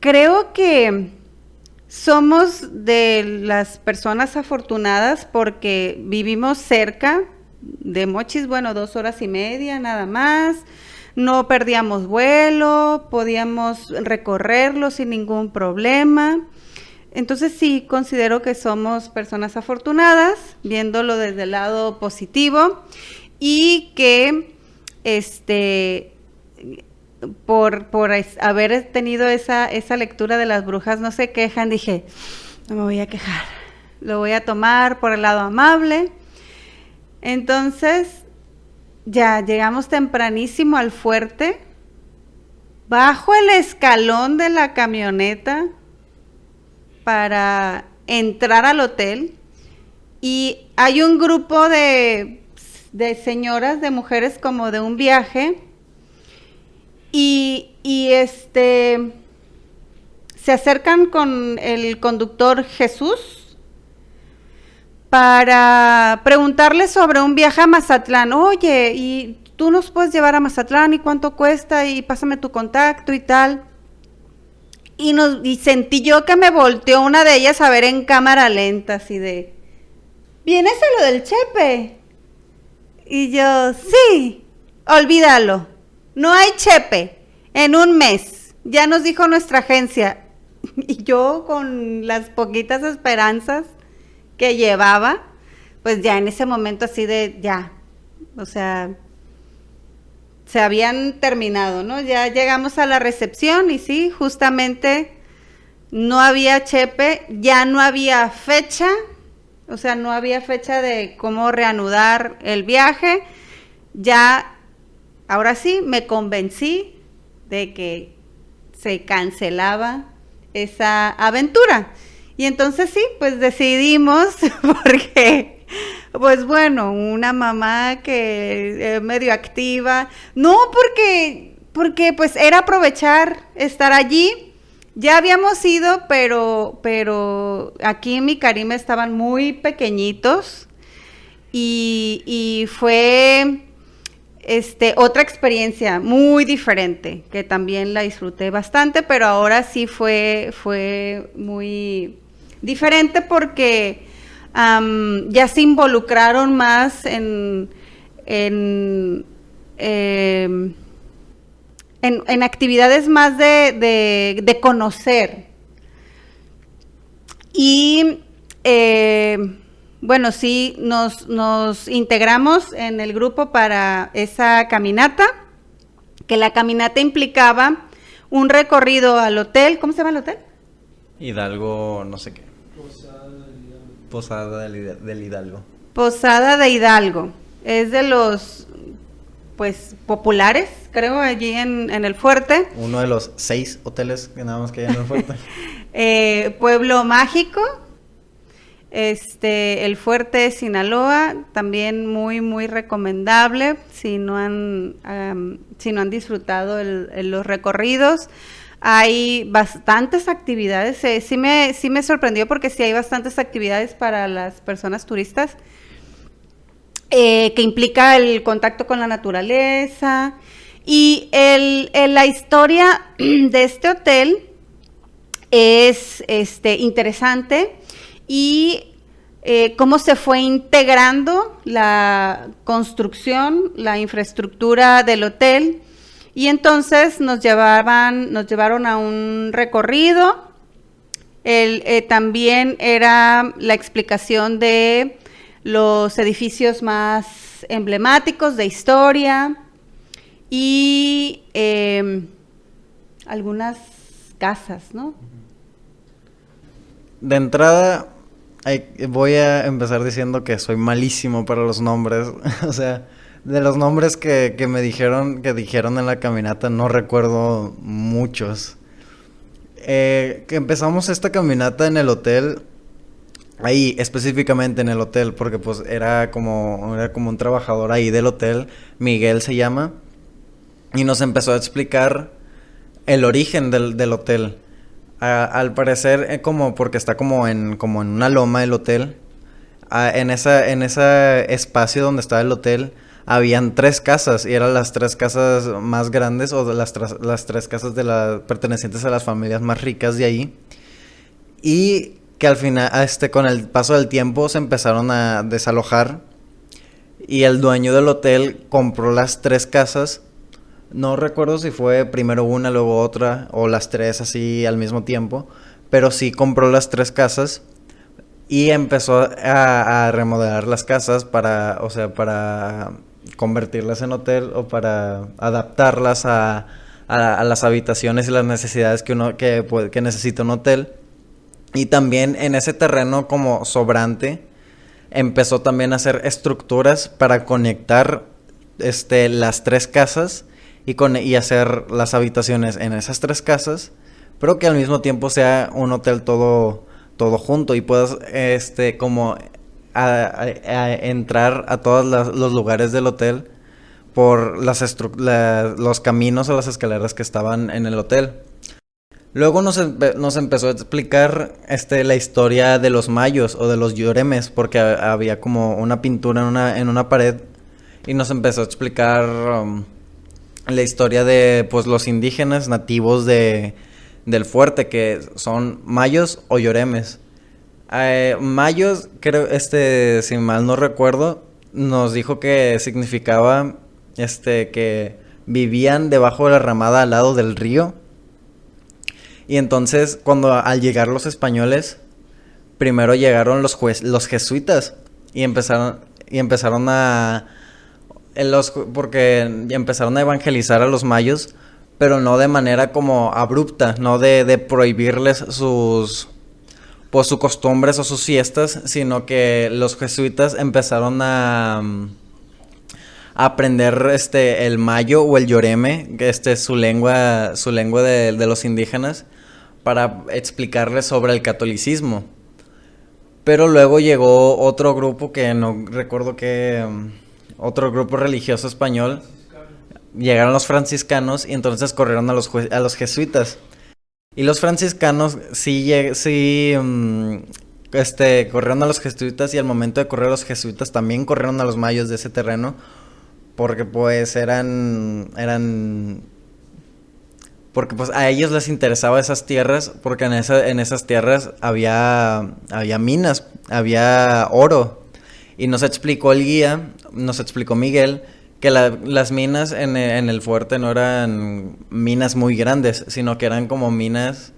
creo que somos de las personas afortunadas porque vivimos cerca de Mochis, bueno, dos horas y media nada más. No perdíamos vuelo, podíamos recorrerlo sin ningún problema. Entonces sí, considero que somos personas afortunadas, viéndolo desde el lado positivo, y que este por, por haber tenido esa, esa lectura de las brujas no se quejan, dije, no me voy a quejar, lo voy a tomar por el lado amable. Entonces, ya llegamos tempranísimo al fuerte, bajo el escalón de la camioneta para entrar al hotel. Y hay un grupo de, de señoras, de mujeres como de un viaje. Y, y este se acercan con el conductor Jesús para preguntarle sobre un viaje a Mazatlán. Oye, ¿y tú nos puedes llevar a Mazatlán y cuánto cuesta? Y pásame tu contacto y tal. Y, nos, y sentí yo que me volteó una de ellas a ver en cámara lenta, así de, ¿vienes a lo del Chepe? Y yo, sí, olvídalo. No hay chepe en un mes. Ya nos dijo nuestra agencia. Y yo con las poquitas esperanzas que llevaba, pues ya en ese momento así de ya, o sea, se habían terminado, ¿no? Ya llegamos a la recepción y sí, justamente no había chepe, ya no había fecha, o sea, no había fecha de cómo reanudar el viaje, ya ahora sí me convencí de que se cancelaba esa aventura. Y entonces sí, pues decidimos, porque, pues bueno, una mamá que es medio activa, no porque, porque pues era aprovechar estar allí. Ya habíamos ido, pero, pero aquí en mi Carime estaban muy pequeñitos y, y fue este, otra experiencia muy diferente, que también la disfruté bastante, pero ahora sí fue, fue muy diferente porque ya se involucraron más en, en, em, en, actividades más de, de, conocer. Y eh, bueno, sí, nos, nos integramos en el grupo para esa caminata, que la caminata implicaba un recorrido al hotel, ¿cómo se llama el hotel? Hidalgo, no sé qué. Posada del Hidalgo. Posada de Hidalgo. Es de los, pues, populares, creo, allí en, en el fuerte. Uno de los seis hoteles que nada más que hay en el fuerte. eh, pueblo mágico, este, el Fuerte de Sinaloa, también muy, muy recomendable si no han, si no han disfrutado los recorridos. Hay bastantes actividades, eh, sí, me, sí me sorprendió porque sí hay bastantes actividades para las personas turistas, eh, que implica el contacto con la naturaleza. Y el, la historia de este hotel es este, interesante y eh, cómo se fue integrando la construcción, la infraestructura del hotel. Y entonces nos llevaban, nos llevaron a un recorrido. Eh, también era la explicación de los edificios más emblemáticos de historia y em, algunas casas, ¿no? De entrada, voy a empezar diciendo que soy malísimo para los nombres. o sea, de los nombres que, me dijeron, que dijeron en la caminata, no recuerdo muchos. Eh, que empezamos esta caminata en el hotel. ahí específicamente en el hotel, porque pues era como, era como un trabajador ahí del hotel, Miguel se llama, y nos empezó a explicar el origen del, del hotel. al parecer, eh, como porque está como en, como en una loma el hotel, en, esa, en ese espacio donde estaba el hotel, habían tres casas y eran las tres casas más grandes o las, las tres casas de la, pertenecientes a las familias más ricas de ahí. Y que al final, este, con el paso del tiempo se empezaron a desalojar y el dueño del hotel compró las tres casas. No recuerdo si fue primero una, luego otra, o las tres así al mismo tiempo, pero sí compró las tres casas y empezó a, remodelar las casas para, o sea, para convertirlas en hotel o para adaptarlas a, las habitaciones y las necesidades que uno que, que necesita un hotel. Y también en ese terreno como sobrante empezó también a hacer estructuras para conectar este, las tres casas y, con, y hacer las habitaciones en esas tres casas, pero que al mismo tiempo sea un hotel todo, todo junto y puedas este, como entrar a todos los lugares del hotel por las los caminos o las escaleras que estaban en el hotel. Luego nos, nos, empezó a explicar este, la historia de los mayos o de los lloremes, porque había como una pintura en una, en una pared y nos empezó a explicar um, la historia de pues, los indígenas nativos de, del fuerte, que son mayos o lloremes. Eh, mayos, creo, este, si mal no recuerdo, nos dijo que significaba este, que vivían debajo de la ramada al lado del río. Y entonces, cuando al llegar los españoles, primero llegaron los, los jesuitas y empezaron, y empezaron a... Los, porque empezaron a evangelizar a los mayos, pero no de manera como abrupta, no de prohibirles sus, pues, sus costumbres o sus fiestas, sino que los jesuitas empezaron a, aprender este el mayo o el que este su lengua, su lengua de, de los indígenas, para explicarles sobre el catolicismo. Pero luego llegó otro grupo que no recuerdo que... Um, otro grupo religioso español. Llegaron los franciscanos y entonces corrieron a los, a los jesuitas. Y los franciscanos sí, sí um, este, corrieron a los jesuitas y al momento de correr a los jesuitas también corrieron a los mayos de ese terreno. Porque pues eran, eran porque pues a ellos les interesaba esas tierras porque en, esa, en esas tierras había, había minas, había oro. Y nos explicó el guía, nos explicó Miguel, que las minas en, el fuerte no eran minas muy grandes, sino que eran como minas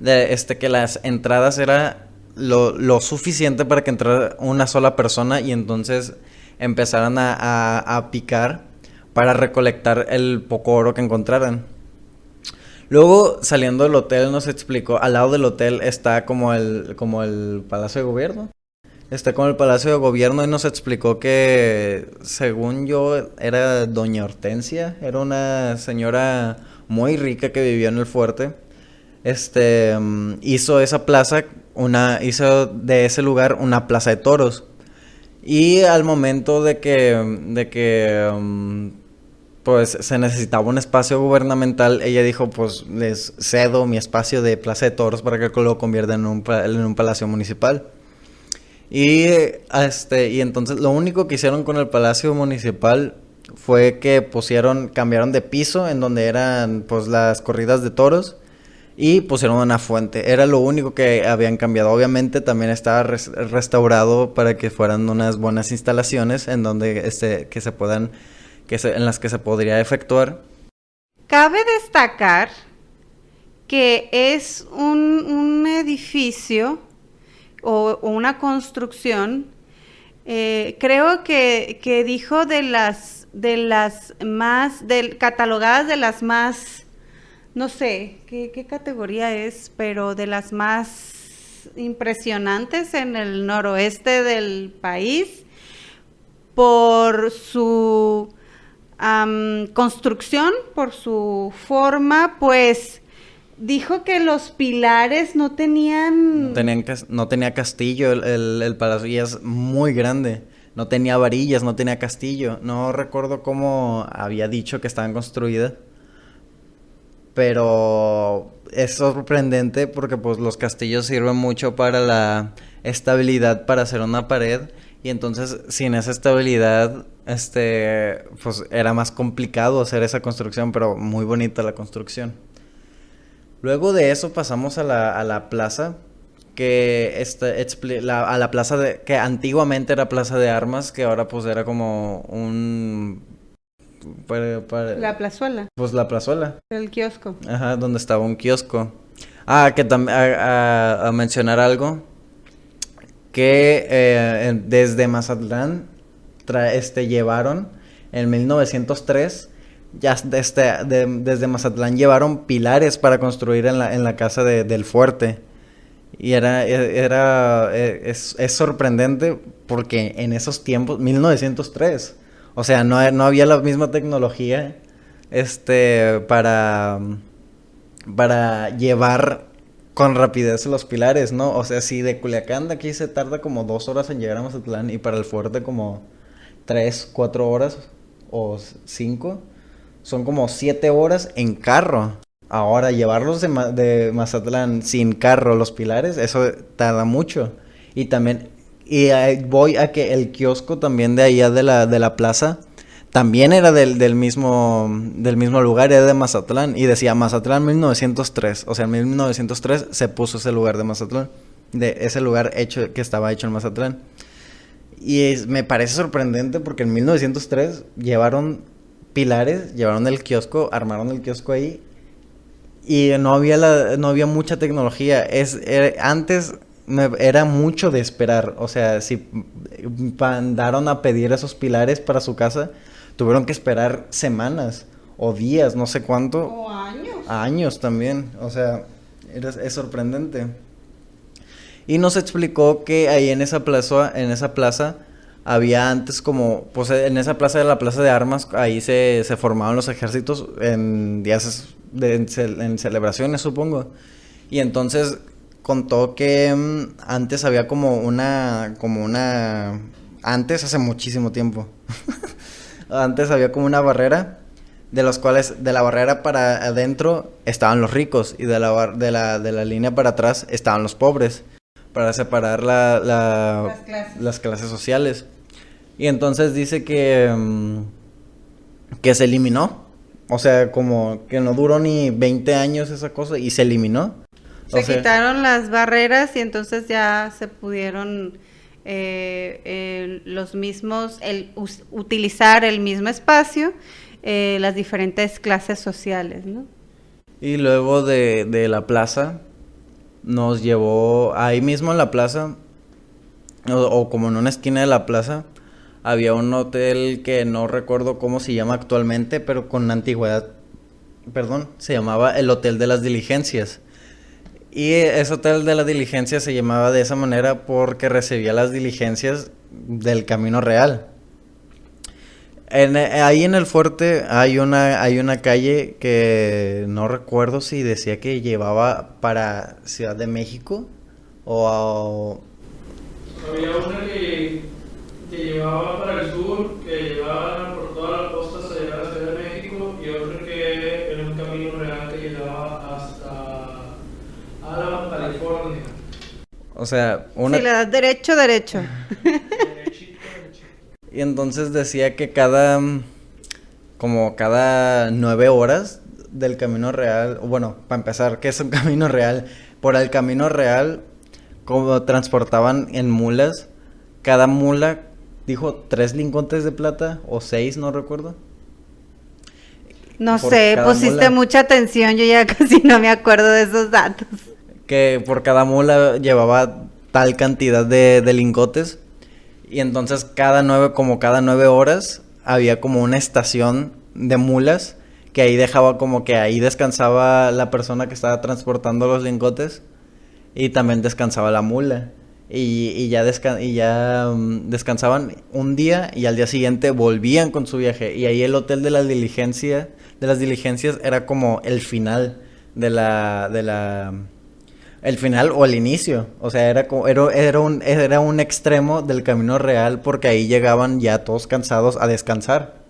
de este que las entradas era lo, lo suficiente para que entrara una sola persona y entonces empezaran a, a picar para recolectar el poco oro que encontraran. Luego, saliendo del hotel, nos explicó, al lado del hotel está como el, como el Palacio de Gobierno. Está como el Palacio de Gobierno y nos explicó que, según yo, era Doña Hortensia. Era una señora muy rica que vivía en el fuerte. Este, mm, hizo esa plaza, una, hizo de ese lugar una plaza de toros. Y al momento de que, de que mm, pues se necesitaba un espacio gubernamental, ella dijo, pues les cedo mi espacio de Plaza de Toros para que lo convierta en un, en un palacio municipal. Y, este, y entonces lo único que hicieron con el palacio municipal fue que pusieron, cambiaron de piso en donde eran pues las corridas de toros y pusieron una fuente. Era lo único que habían cambiado. Obviamente también estaba restaurado para que fueran unas buenas instalaciones en donde este, que se puedan en las que se podría efectuar. Cabe destacar que es un, edificio o, una construcción, eh, creo que, dijo de las, de las más, catalogadas de las más, no sé ¿qué, qué categoría es, pero de las más impresionantes en el noroeste del país por su construcción, por su forma, pues dijo que los pilares no tenían... No, tenían, no tenía castillo el, el, palacio y es muy grande. No tenía varillas, no tenía castillo. No recuerdo cómo había dicho que estaban construidas. Pero es sorprendente porque pues los castillos sirven mucho para la estabilidad para hacer una pared y entonces sin esa estabilidad este pues era más complicado hacer esa construcción pero muy bonita la construcción luego de eso pasamos a la, a la plaza que este, a la plaza de, que antiguamente era plaza de armas que ahora pues era como un la plazuela. Pues la plazuela. El kiosco. Ajá, donde estaba un kiosco. Ah, que también a, mencionar algo. Que eh, desde Mazatlán este, llevaron en 1903 ya este, desde Mazatlán llevaron pilares para construir en la, en la casa del fuerte. Y era, e, era, e, es, es, sorprendente porque en esos tiempos, 1903, o sea, no, no había la misma tecnología este, para, para llevar con rapidez los pilares, ¿no? O sea, si de Culiacán de aquí se tarda como dos horas en llegar a Mazatlán y para el fuerte como tres, cuatro horas o cinco, son como siete horas en carro. Ahora, llevarlos de, de Mazatlán sin carro, los pilares, eso tarda mucho. Y también y voy a que el kiosco también de allá de la, de la plaza también era del, del, mismo, del mismo lugar, era de Mazatlán. Y decía Mazatlán 1903. O sea, en 1903 se puso ese lugar de Mazatlán. De ese lugar hecho, que estaba hecho en Mazatlán. Y me parece sorprendente porque en 1903 llevaron pilares, llevaron el kiosco, armaron el kiosco ahí. Y no había, la, no había mucha tecnología. Es, antes era mucho de esperar. O sea, si mandaron a pedir esos pilares para su casa, tuvieron que esperar semanas o días, no sé cuánto. O años. Años también. O sea, es, sorprendente. Y nos explicó que ahí en esa plaza, en esa plaza, había antes como, pues en esa plaza de la plaza de armas, ahí se, formaban los ejércitos en días de, en celebraciones, supongo. Y entonces contó que mm, antes había como una, como una, antes hace muchísimo tiempo, antes había como una barrera de los cuales de la barrera para adentro estaban los ricos y de la, de la, de la línea para atrás estaban los pobres para separar la, las, clases. las, clases. sociales. Y entonces dice que, mm, que se eliminó. O sea, como que no duró ni 20 años esa cosa y se eliminó. Se quitaron las barreras y entonces ya se pudieron eh, los mismos, el utilizar el mismo espacio, eh, las diferentes clases sociales, ¿no? Y luego de, de la plaza, nos llevó ahí mismo en la plaza, o, como en una esquina de la plaza, había un hotel que no recuerdo cómo se llama actualmente, pero con antigüedad, perdón, se llamaba el Hotel de las Diligencias. Y ese hotel de la diligencia se llamaba de esa manera porque recibía las diligencias del camino real. Ahí en el fuerte hay una, hay una calle que no recuerdo si decía que llevaba para Ciudad de México o... Había una que, que llevaba para el sur, que llevaba por toda la costa hasta llegar a Ciudad de México y otra que era un camino real que llevaba hasta California. O sea, una... Si le das derecho, derecho. Y entonces decía que cada... Como cada nueve horas del camino real... Bueno, para empezar, ¿qué es un camino real? Por el camino real, como transportaban en mulas, cada mula dijo tres lingotes de plata o seis, no recuerdo. No sé, pusiste mucha atención, yo ya casi no me acuerdo de esos datos que por cada mula llevaba tal cantidad de, lingotes. Y entonces cada nueve, como cada nueve horas, había como una estación de mulas que ahí dejaba como que ahí descansaba la persona que estaba transportando los lingotes y también descansaba la mula. Y, ya, y ya mm, descansaban un día y al día siguiente volvían con su viaje. Y ahí el hotel de la diligencia, de las diligencias era como el final de la, de la, el final o el inicio. O sea, era, como, era, era, un, era un extremo del camino real porque ahí llegaban ya todos cansados a descansar.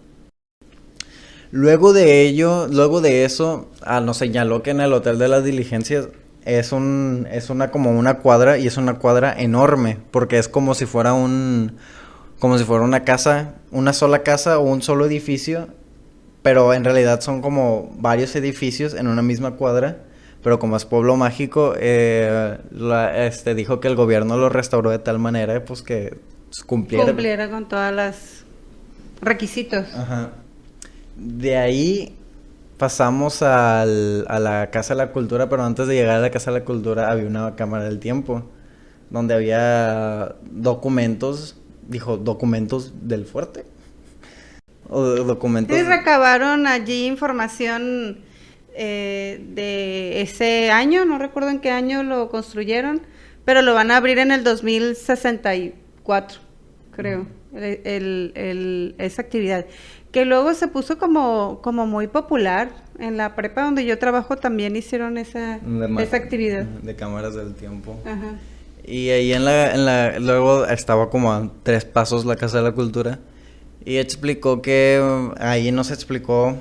Luego de ello, luego de eso, ah, nos señaló que en el Hotel de las Diligencias es un, es una como una cuadra y es una cuadra enorme porque es como si fuera un, como si fuera una casa, una sola casa o un solo edificio, pero en realidad son como varios edificios en una misma cuadra pero como es pueblo mágico, eh, este, dijo que el gobierno lo restauró de tal manera pues que cumpliera. Cumpliera con todas las requisitos. Ajá. De ahí pasamos al, a la Casa de la Cultura, pero antes de llegar a la Casa de la Cultura había una cámara del tiempo, donde había documentos, dijo, documentos del fuerte. O documentos... Sí, recabaron allí información eh, de ese año, no recuerdo en qué año lo construyeron, pero lo van a abrir en el 2064, creo, el, esa actividad. Que luego se puso como, como muy popular. En la prepa donde yo trabajo también hicieron esa, esa actividad. De cámaras del tiempo. Y ahí en la, en la, luego estaba como a tres pasos la Casa de la Cultura. Y explicó que ahí nos explicó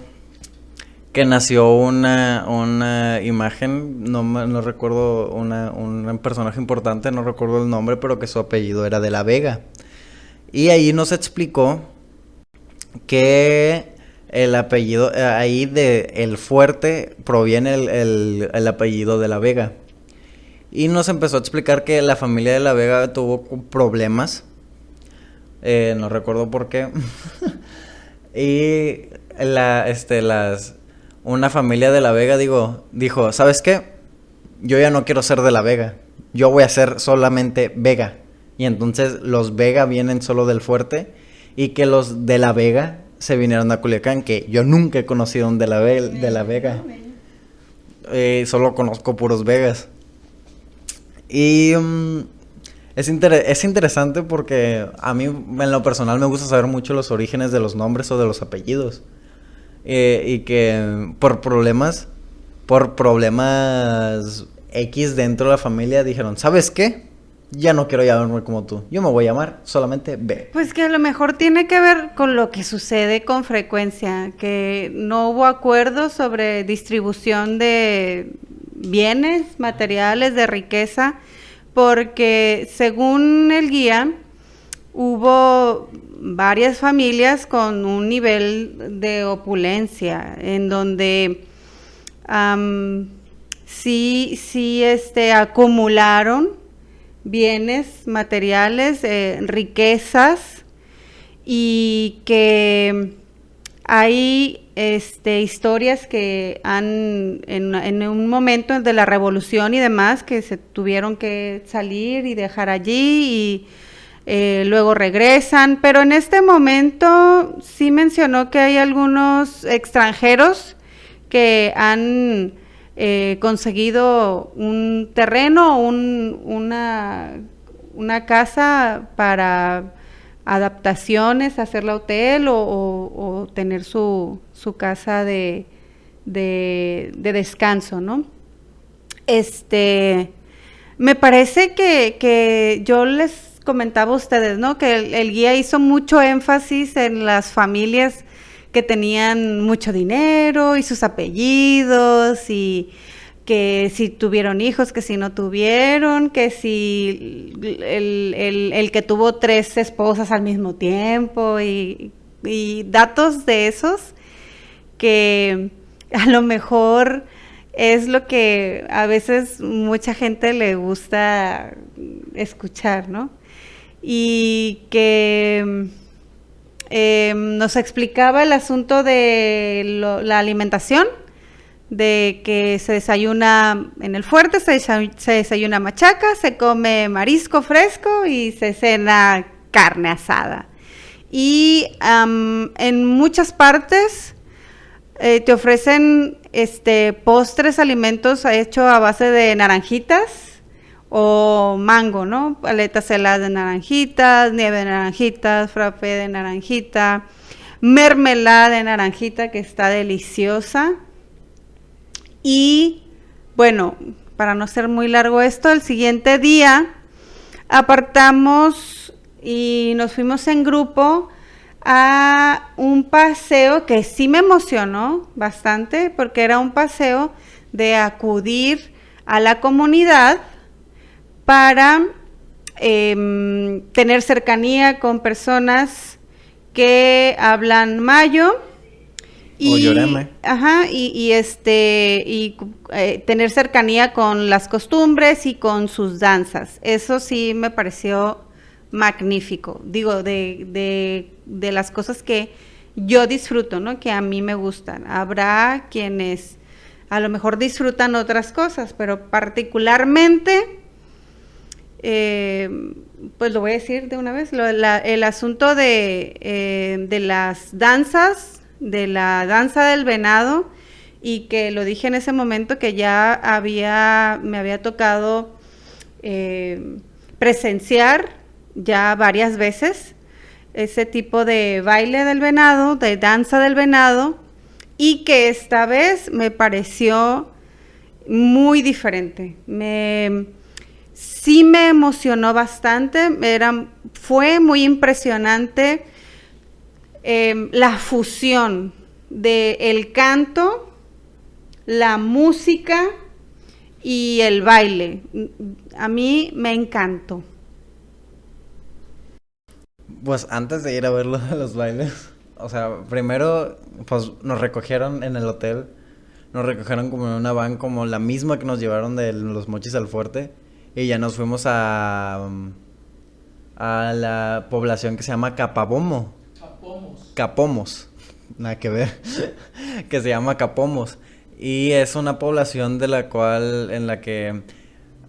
que nació una, una imagen, no, no recuerdo, una, un personaje importante, no recuerdo el nombre, pero que su apellido era de la Vega. Y ahí nos explicó que el apellido, eh, ahí de el fuerte proviene el, el, apellido de la Vega. Y nos empezó a explicar que la familia de la Vega tuvo problemas. Eh, no recuerdo por qué. y la, este, las, una familia de La Vega digo, dijo, ¿sabes qué? Yo ya no quiero ser de La Vega. Yo voy a ser solamente Vega. Y entonces los Vega vienen solo del fuerte y que los de La Vega se vinieron a Culiacán, que yo nunca he conocido un de La, de la Vega. Eh, solo conozco puros Vegas. Y mm, es, es interesante porque a mí en lo personal me gusta saber mucho los orígenes de los nombres o de los apellidos. Eh, y que por problemas, por problemas X dentro de la familia dijeron, ¿sabes qué? Ya no quiero llamarme como tú, yo me voy a llamar solamente B. Pues que a lo mejor tiene que ver con lo que sucede con frecuencia, que no hubo acuerdo sobre distribución de bienes, materiales, de riqueza, porque según el guía, hubo varias familias con un nivel de opulencia, en donde sí, sí este, acumularon bienes materiales, eh, riquezas, y que hay este, historias que han, en, en, un momento de la revolución y demás, que se tuvieron que salir y dejar allí y eh, luego regresan, pero en este momento sí mencionó que hay algunos extranjeros que han eh, conseguido un terreno, una, una casa para adaptaciones, hacerla hotel o, tener su, su casa de, de, descanso, ¿no? Este, me parece que, que yo les comentaba ustedes, ¿no? Que el, guía hizo mucho énfasis en las familias que tenían mucho dinero y sus apellidos y que si tuvieron hijos, que si no tuvieron, que si el, que tuvo tres esposas al mismo tiempo y, y, datos de esos que a lo mejor es lo que a veces mucha gente le gusta escuchar, ¿no? Y que em, nos explicaba el asunto de la alimentación, de que se desayuna en el fuerte, se, desayuna machaca, se come marisco fresco y se cena carne asada. Y en muchas partes eh, te ofrecen este postres, alimentos hechos a base de naranjitas o mango, ¿no? Paletas heladas de naranjitas, nieve de naranjitas, frappé de naranjita, mermelada de naranjita que está deliciosa y bueno, para no ser muy largo esto, el siguiente día apartamos y nos fuimos en grupo a un paseo que sí me emocionó bastante porque era un paseo de acudir a la comunidad para em, tener cercanía con personas que hablan mayo y, Ajá, y, este, y eh, tener cercanía con las costumbres y con sus danzas. Eso sí me pareció magnífico. Digo, de, de, de las cosas que yo disfruto, ¿no? Que a mí me gustan. Habrá quienes a lo mejor disfrutan otras cosas, pero particularmente, eh, pues lo voy a decir de una vez, el asunto de, eh, de las danzas de la danza del venado y que lo dije en ese momento que ya había, me había tocado eh, presenciar ya varias veces ese tipo de baile del venado, de danza del venado, y que esta vez me pareció muy diferente. Me, sí me emocionó bastante, era, fue muy impresionante Em, la fusión del el canto, la música y el baile. A mí me encantó. Pues antes de ir a ver los bailes, o sea, primero pues nos recogieron en el hotel, nos recogieron como en una van como la misma que nos llevaron de los mochis al fuerte y ya nos fuimos a a la población que se llama Capabomo. Capomos. Nada que ver. que se llama Capomos. Y es una población de la cual, en la que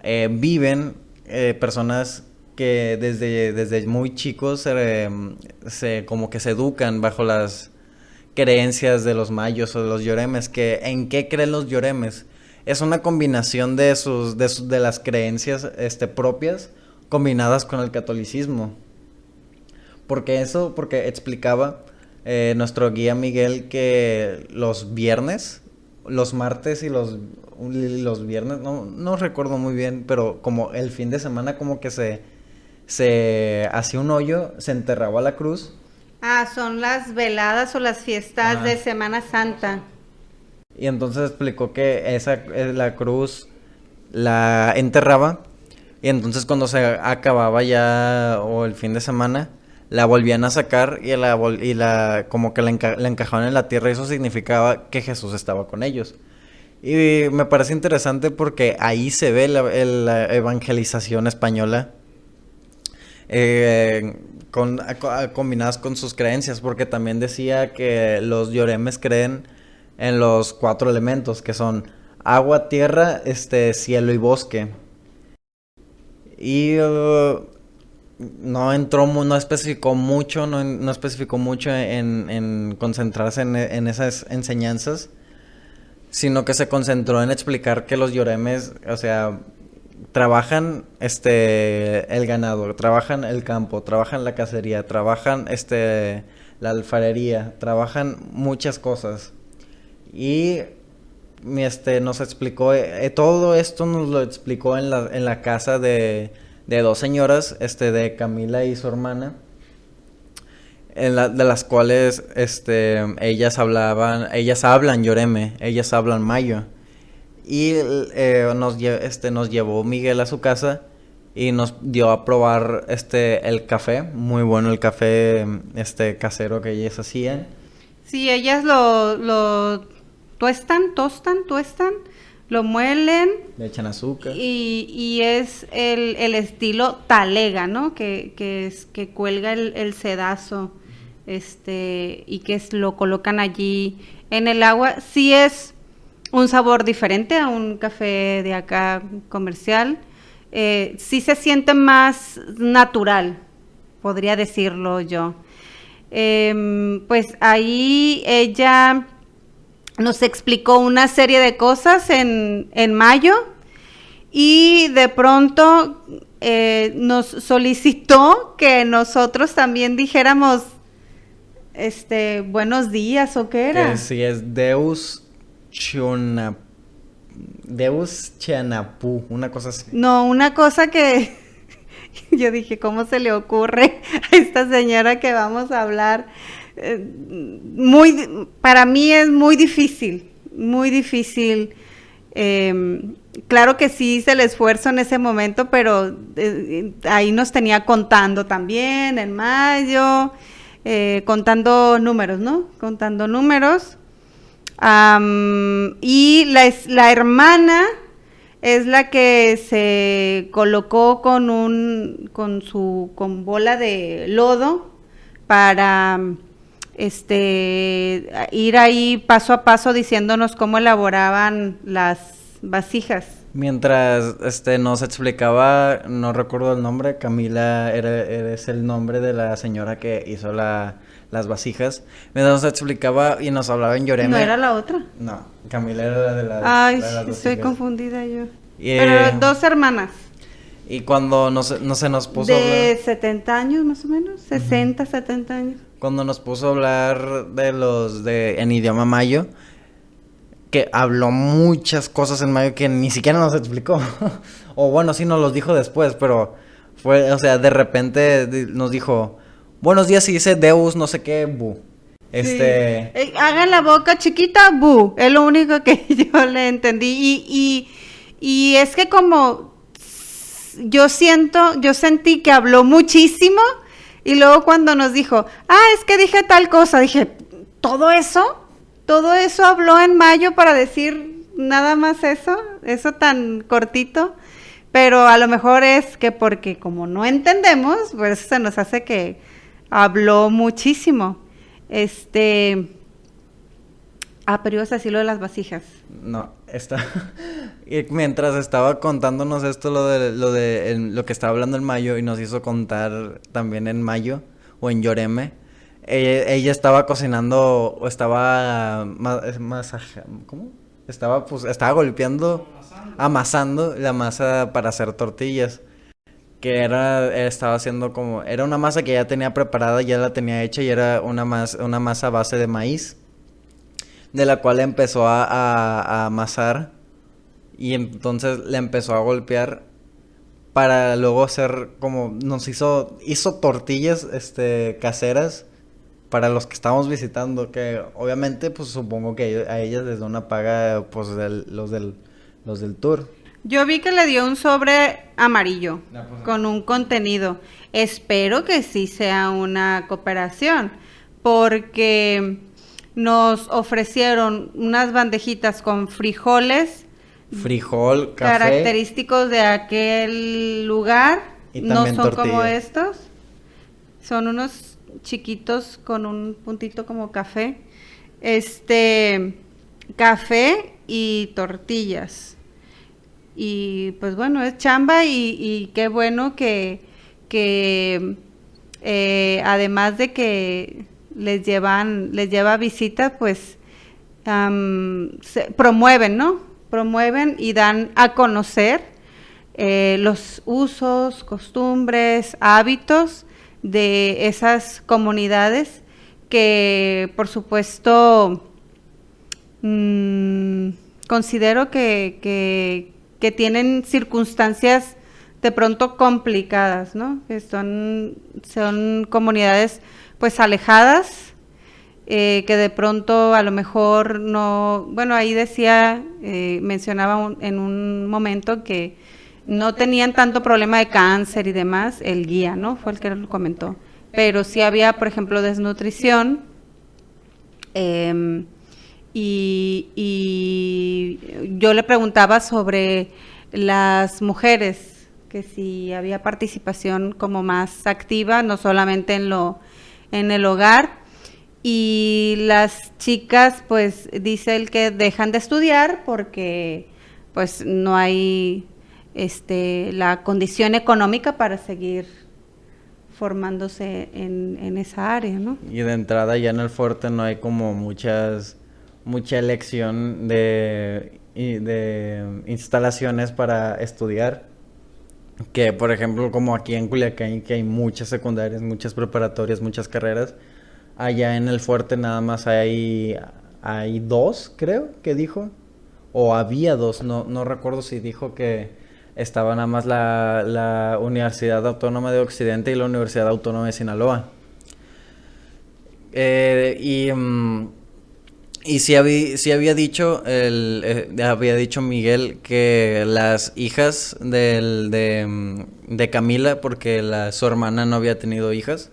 eh, viven eh, personas que desde, desde muy chicos se, como que se educan bajo las creencias de los mayos o de los lloremes. Que, ¿En qué creen los lloremes? Es una combinación de sus, de, de las creencias este, propias combinadas con el catolicismo. Porque eso, porque explicaba eh, nuestro guía Miguel que los viernes, los martes y los, los viernes, no, no recuerdo muy bien, pero como el fin de semana como que se, se hacía un hoyo, se enterraba la cruz. Ah, son las veladas o las fiestas de Semana Santa. Y entonces explicó que esa eh, la cruz la enterraba y entonces cuando se acababa ya o el fin de semana la volvían a sacar y la, y la como que la, encajaban en la tierra y eso significaba que Jesús estaba con ellos. Y me parece interesante porque ahí se ve la, evangelización española eh, con, combinadas con sus creencias, porque también decía que los lloremes creen en los cuatro elementos, que son agua, tierra, este, cielo y bosque. Y uh, no entró, no especificó mucho, no, especificó mucho en, concentrarse en, esas enseñanzas, sino que se concentró en explicar que los lloremes, o sea, trabajan este el ganado, trabajan el campo, trabajan la cacería, trabajan este la alfarería, trabajan muchas cosas. Y este nos explicó eh, todo esto nos lo explicó en la, en la casa de de dos señoras, este, de Camila y su hermana, en de las cuales, este, ellas hablaban, ellas hablan Yoreme, ellas hablan Mayo. Y eh, nos, este, nos llevó Miguel a su casa y nos dio a probar este el café, muy bueno el café este casero que ellas hacían. Sí, ellas lo tuestan, tostan, tuestan lo muelen. Le echan azúcar. Y, y es el, el, estilo talega, ¿no? Que, que, es, que cuelga el, el, sedazo este, y que es, lo colocan allí en el agua. Sí es un sabor diferente a un café de acá comercial. Eh, sí se siente más natural, podría decirlo yo. Em, pues ahí ella nos explicó una serie de cosas en, mayo y de pronto eh, nos solicitó que nosotros también dijéramos este buenos días o qué era. sí, es Deus Chuna, Deus Chianapú, una cosa así. No, una cosa que yo dije, ¿cómo se le ocurre a esta señora que vamos a hablar? Eh, muy, para mí es muy difícil, muy difícil. Em, claro que sí hice el esfuerzo en ese momento, pero eh, ahí nos tenía contando también en mayo, eh, contando números, ¿no? Contando números. y la, la hermana es la que se colocó con un con su con bola de lodo para este ir ahí paso a paso diciéndonos cómo elaboraban las vasijas. Mientras este nos explicaba, no recuerdo el nombre, Camila era, es el nombre de la señora que hizo la, las vasijas. Mientras nos explicaba y nos hablaba en Lloreme. ¿No era la otra? No, Camila era la de, la, Ay, estoy confundida yo. Pero eh, dos hermanas. Y cuando no se nos puso... De 70 años más o menos, 60, 70 años. Cuando nos puso a hablar de los de en idioma mayo, que habló muchas cosas en mayo que ni siquiera nos explicó. o bueno, sí nos los dijo después, pero fue, o sea, de repente nos dijo, buenos días y dice Deus, no sé qué, bu. Este... Eh, hagan la boca chiquita, bu. Es lo único que yo le entendí. Y, y, y es que como yo siento, yo sentí que habló muchísimo y luego cuando nos dijo, ah, es que dije tal cosa, dije, ¿todo eso? ¿Todo eso habló en mayo para decir nada más eso? ¿Eso tan cortito? Pero a lo mejor es que porque como no entendemos, pues se nos hace que habló muchísimo. Este... Ah, pero ibas a decir lo de las vasijas. No, está. mientras estaba contándonos esto, lo de lo de lo que estaba hablando en mayo, y nos hizo contar también en mayo, o en Lloreme. Ella, estaba cocinando, o estaba más, ¿cómo? Estaba pues, estaba golpeando, amasando. la masa para hacer tortillas. Que era, estaba haciendo como, era una masa que ya tenía preparada, ya la tenía hecha y era una, una masa a base de maíz de la cual empezó a, amasar y entonces le empezó a golpear para luego hacer como nos hizo hizo tortillas este caseras para los que estamos visitando que obviamente pues supongo que a ellas les da una paga pues los del los del tour. Yo vi que le dio un sobre amarillo pues, con un contenido. Espero que sí sea una cooperación porque nos ofrecieron unas bandejitas con frijoles. Frijol, café. Característicos de aquel lugar. no son como estos. Son unos chiquitos con un puntito como café. Este, café y tortillas. Y pues bueno, es chamba y, qué bueno que, que eh, además de que les llevan, les lleva visitas, pues se promueven, ¿no? Promueven y dan a conocer eh, los usos, costumbres, hábitos de esas comunidades que, por supuesto, mm, considero que, que, que, tienen circunstancias de pronto complicadas, ¿no? Que son, son comunidades pues alejadas, eh, que de pronto a lo mejor no, bueno, ahí decía, eh, mencionaba en un momento que no tenían tanto problema de cáncer y demás, el guía, ¿no? Fue el que lo comentó. Pero sí había, por ejemplo, desnutrición. Em, y, y yo le preguntaba sobre las mujeres, que si había participación como más activa, no solamente en lo en el hogar y las chicas pues dice el que dejan de estudiar porque pues no hay este la condición económica para seguir formándose en, en esa área, ¿no? Y de entrada ya en el fuerte no hay como muchas mucha elección de, de instalaciones para estudiar que por ejemplo como aquí en Culiacán que hay muchas secundarias, muchas preparatorias, muchas carreras, allá en el fuerte nada más hay hay dos, creo que dijo, o había dos, no, no recuerdo si dijo que estaba nada más la, la Universidad Autónoma de Occidente y la Universidad Autónoma de Sinaloa. Eh, y, mm, y sí, había, había dicho, el, eh, había dicho Miguel que las hijas del, de, mm, de Camila, porque la, su hermana no había tenido hijas,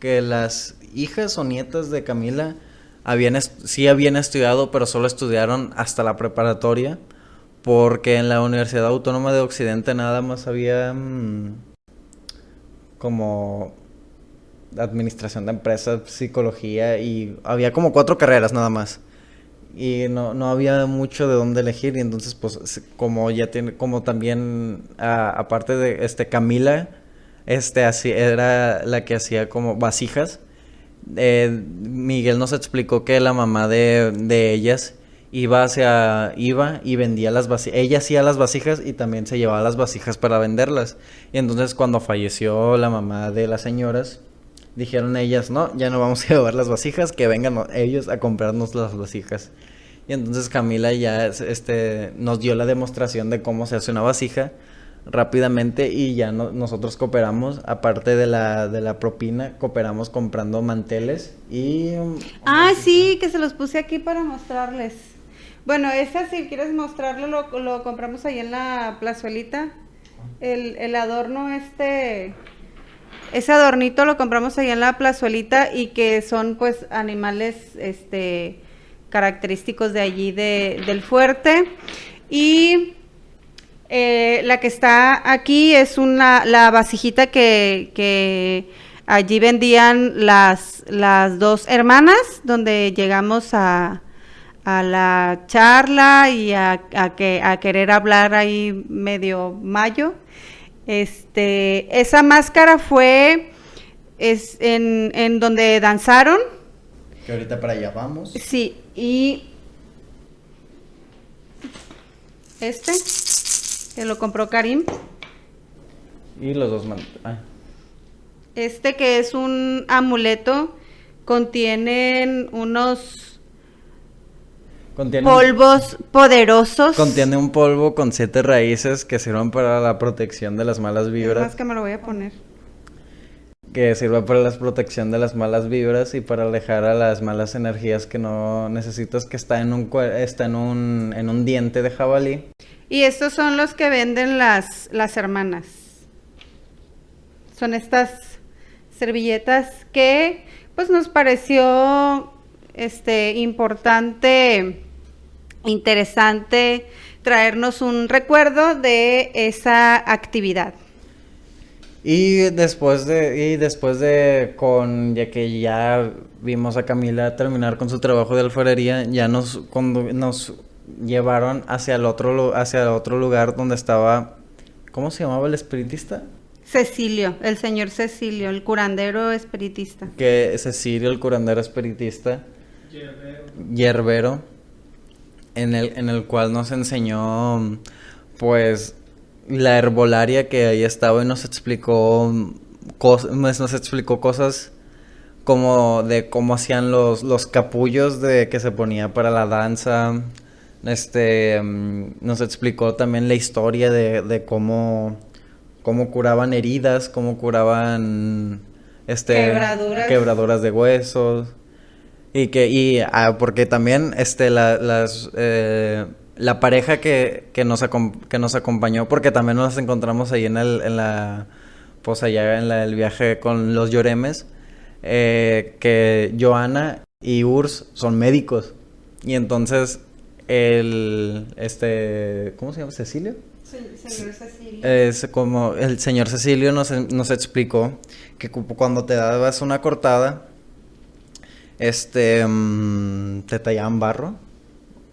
que las hijas o nietas de Camila habían sí habían estudiado, pero solo estudiaron hasta la preparatoria, porque en la Universidad Autónoma de Occidente nada más había mm, como administración de empresas, psicología y había como cuatro carreras nada más. Y no, no había mucho de dónde elegir y entonces pues como ya tiene, como también aparte de este Camila, este era la que hacía como vasijas. Eh, Miguel nos explicó que la mamá de, de ellas iba hacia iba y vendía las vasijas ella hacía las vasijas y también se llevaba las vasijas para venderlas y entonces cuando falleció la mamá de las señoras dijeron ellas, no, ya no vamos a llevar las vasijas, que vengan ellos a comprarnos las vasijas. Y entonces Camila ya este, nos dio la demostración de cómo se hace una vasija rápidamente y ya nosotros cooperamos, aparte de la, de la propina, cooperamos comprando manteles y... Ah, sí, que se los puse aquí para mostrarles. Bueno, esa si quieres mostrarlo, lo, lo compramos ahí en la plazuelita. El, el adorno este ese adornito lo compramos ahí en la plazuelita y que son pues animales este característicos de allí del fuerte. Y eh, la que está aquí es una la vasijita que, allí vendían las, las dos hermanas, donde llegamos a, a la charla y a, que, a querer hablar ahí medio mayo. Este, esa máscara fue es en, en donde danzaron. Que ahorita para allá vamos. Sí, y este, que lo compró Karim. Y los dos Este que es un amuleto, contienen unos polvos poderosos. Contiene un polvo con siete raíces que sirven para la protección de las malas vibras. Es que me lo voy a poner. Que sirve para la protección de las malas vibras y para alejar a las malas energías que no necesitas que está en un está en un en un diente de jabalí. Y estos son los que venden las las hermanas. Son estas servilletas que pues nos pareció este importante interesante traernos un recuerdo de esa actividad. Y después de, y después de, con, ya que ya vimos a Camila terminar con su trabajo de alfarería, ya nos, cuando nos llevaron hacia el otro, hacia el otro lugar donde estaba, ¿cómo se llamaba el espiritista? Cecilio, el señor Cecilio, el curandero espiritista. Que Cecilio, el curandero espiritista. Yerbero. Yerbero en el, en el cual nos enseñó, pues, la herbolaria que ahí estaba y nos explicó, cosas, pues, nos explicó cosas como de cómo hacían los, los capullos de que se ponía para la danza. Este, mm, nos explicó también la historia de, de cómo, cómo curaban heridas, cómo curaban este, quebraduras, quebraduras de huesos. Y que, y, ah, porque también, este, la, las, eh, la pareja que, que, nos que nos acompañó, porque también nos encontramos ahí en, el, en la, pues allá en el viaje con los Lloremes, eh, que Joana y Urs son médicos. Y entonces, el, este, ¿cómo se llama? ¿Cecilio? señor Cecilio. Es como el señor Cecilio nos, nos explicó que cuando te dabas una cortada, este, mm, te tallaban barro,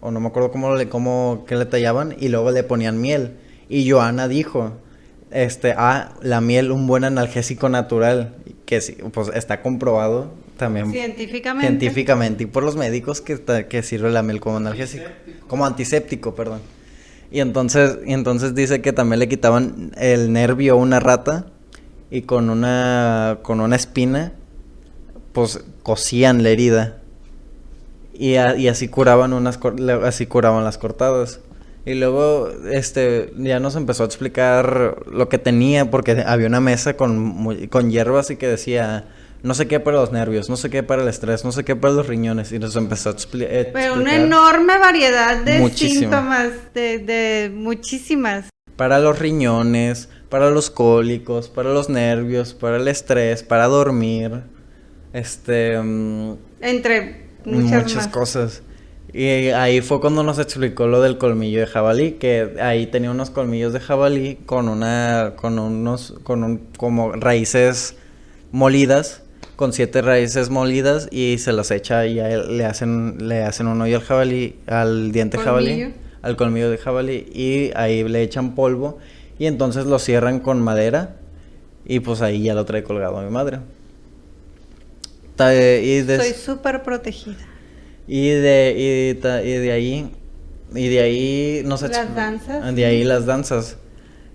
o no me acuerdo cómo le, cómo, que le tallaban, y luego le ponían miel. Y Joana dijo, este, ah, la miel, un buen analgésico natural, que pues está comprobado también científicamente, científicamente y por los médicos que, que sirve la miel como analgésico, como antiséptico, perdón. Y entonces, y entonces dice que también le quitaban el nervio a una rata y con una, con una espina pues cosían la herida y, y así curaban unas así curaban las cortadas. Y luego, este, ya nos empezó a explicar lo que tenía, porque había una mesa con, con hierbas y que decía, no sé qué para los nervios, no sé qué para el estrés, no sé qué para los riñones. Y nos empezó a explicar. Pero una enorme variedad de síntomas, de, de muchísimas. Para los riñones, para los cólicos, para los nervios, para el estrés, para dormir. Este. Mm, Entre muchas, muchas cosas. Y ahí fue cuando nos explicó lo del colmillo de jabalí, que ahí tenía unos colmillos de jabalí con una, con unos, con un, como raíces molidas, con siete raíces molidas y se las echa y le hacen, le hacen un hoyo al jabalí, al diente jabalí, al colmillo de jabalí y ahí le echan polvo y entonces lo cierran con madera y pues ahí ya lo trae colgado a mi madre. Y Soy súper protegida. Y de, y de, y de ahí, y de ahí nos Las danzas. De ahí las danzas.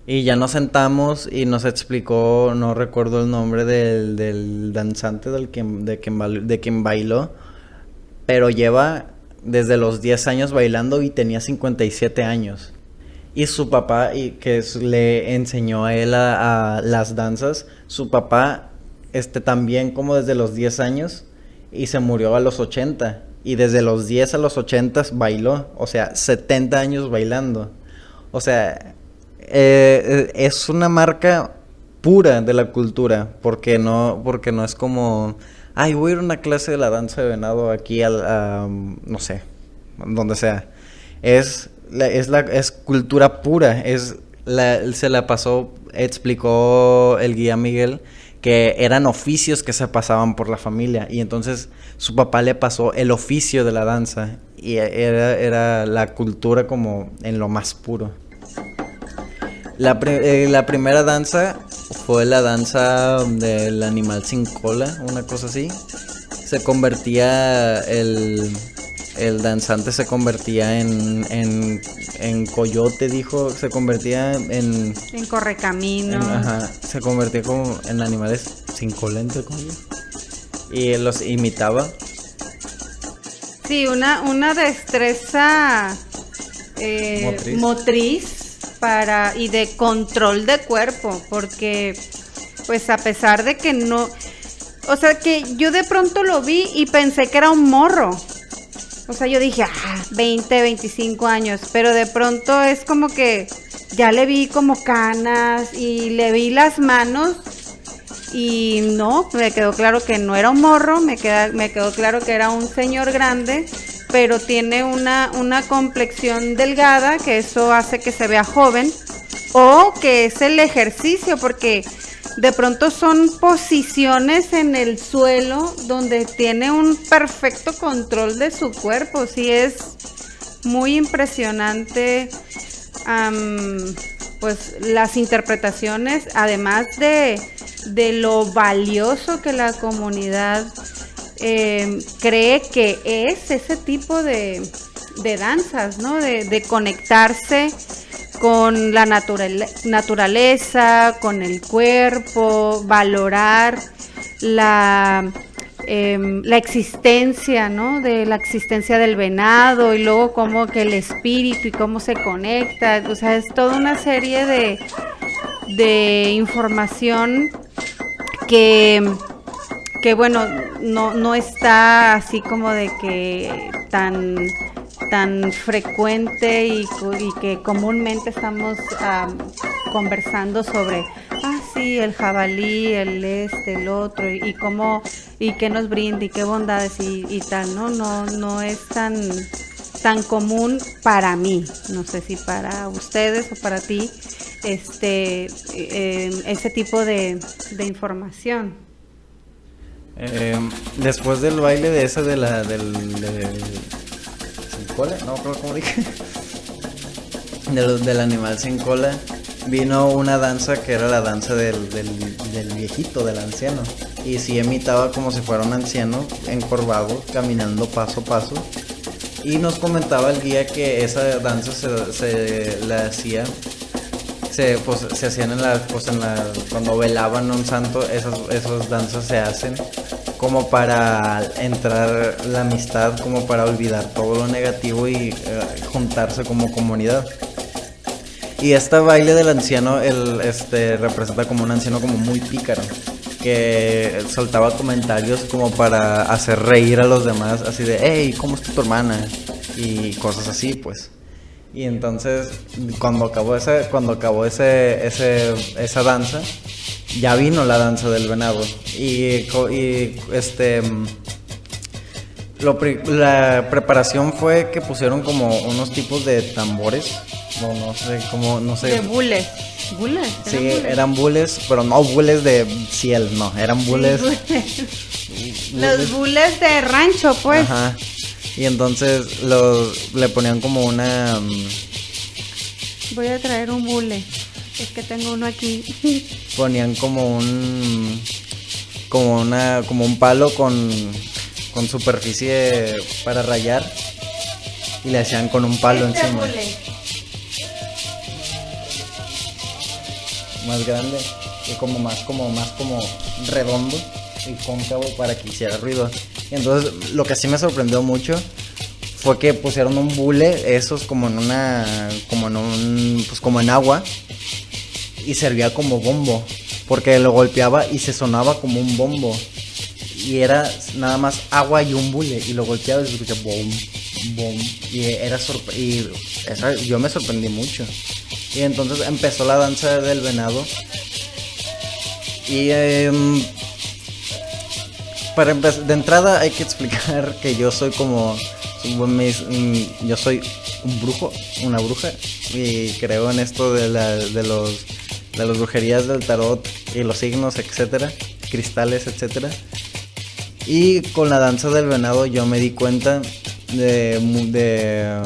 Y ya nos sentamos y nos explicó, no recuerdo el nombre del, del danzante del que, de, quien, de quien bailó, pero lleva desde los 10 años bailando y tenía 57 años. Y su papá, y que le enseñó a él a, a, las danzas, su papá este, también como desde los 10 años y se murió a los 80 y desde los 10 a los 80 bailó, o sea, 70 años bailando. O sea, eh, es una marca pura de la cultura, porque no, porque no es como, ay, voy a ir a una clase de la danza de venado aquí al, no sé, donde sea. Es, es, la, es cultura pura, es la, se la pasó, explicó el guía Miguel, que eran oficios que se pasaban por la familia y entonces su papá le pasó el oficio de la danza y era, era la cultura como en lo más puro. La, eh, la primera danza fue la danza del animal sin cola, una cosa así. Se convertía el, el danzante se convertía en, en, en, coyote, dijo, se convertía en... En correcamino. ajá, se convertía como en animales sin cola, entre Y él los imitaba. Sí, una, una destreza eh, motriz. para y de control de cuerpo, porque pues a pesar de que no... O sea que yo de pronto lo vi y pensé que era un morro. O sea, yo dije, ah, 20, 25 años, pero de pronto es como que ya le vi como canas y le vi las manos y no, me quedó claro que no era un morro, me, queda, me quedó claro que era un señor grande, pero tiene una, una complexión delgada, que eso hace que se vea joven, o que es el ejercicio, porque de pronto son posiciones en el suelo donde tiene un perfecto control de su cuerpo. Sí es muy impresionante pues las interpretaciones, además de, lo valioso que la comunidad em, cree que es ese tipo de, danzas, ¿no? De, de conectarse con la naturaleza, con el cuerpo, valorar la, em, la existencia, ¿no? De la existencia del venado y luego cómo que el espíritu y cómo se conecta. O sea, es toda una serie de, de información que, que bueno, no, no está así como de que tan tan frecuente y, que comúnmente estamos conversando sobre, ah, sí, el jabalí, el este, el otro, y, cómo, y qué nos brinda y qué bondades y, tal, ¿no? No, no es tan, tan común para mí, no sé si para ustedes o para ti, este, eh, ese tipo de, información. Em, después del baile de esa de la del, cola, no cómo dije. De del animal sin cola. Vino una danza que era la danza del, del, viejito, del anciano. Y si imitaba como si fuera un anciano encorvado, caminando paso a paso. Y nos comentaba el guía que esa danza se, se la hacía se, pues, se hacían en la, pues, en la, cuando velaban a un santo, esas, esas danzas se hacen como para entrar la amistad, como para olvidar todo lo negativo y eh, juntarse como comunidad. Y este baile del anciano, el, este, representa como un anciano como muy pícaro, que soltaba comentarios como para hacer reír a los demás, así de, hey, ¿cómo está tu hermana? Y cosas así, pues. Y entonces, cuando acabó ese, cuando acabó ese, ese, esa danza, ya vino la danza del venado. Y, y este la preparación fue que pusieron como unos tipos de tambores. No, no sé, como, no sé. De bules. ¿Bules? Sí, eran bules, pero no bules de ciel, no, eran bules. Los bules de rancho, pues. Ajá. Y entonces los, le ponían como una... Mm, Voy a traer un bule. Es que tengo uno aquí. Ponían como un... Como una... Como un palo con... Con superficie para rayar. Y le hacían con un palo este encima. Más grande. Y como más, como más como redondo y cóncavo para que hiciera ruido. Entonces lo que sí me sorprendió mucho fue que pusieron un bule, esos como en una, como en un, pues como en agua, y servía como bombo, porque lo golpeaba y se sonaba como un bombo. Y era nada más agua y un bule, y lo golpeaba y se escuchaba bom, bom, y era y yo me sorprendí mucho. Y entonces empezó la danza del venado. Y em, para de entrada hay que explicar que yo soy como yo soy un brujo, una bruja y creo en esto de, la, de los de las brujerías del tarot y los signos, etcétera, cristales, etcétera. Y con la danza del venado yo me di cuenta de, de,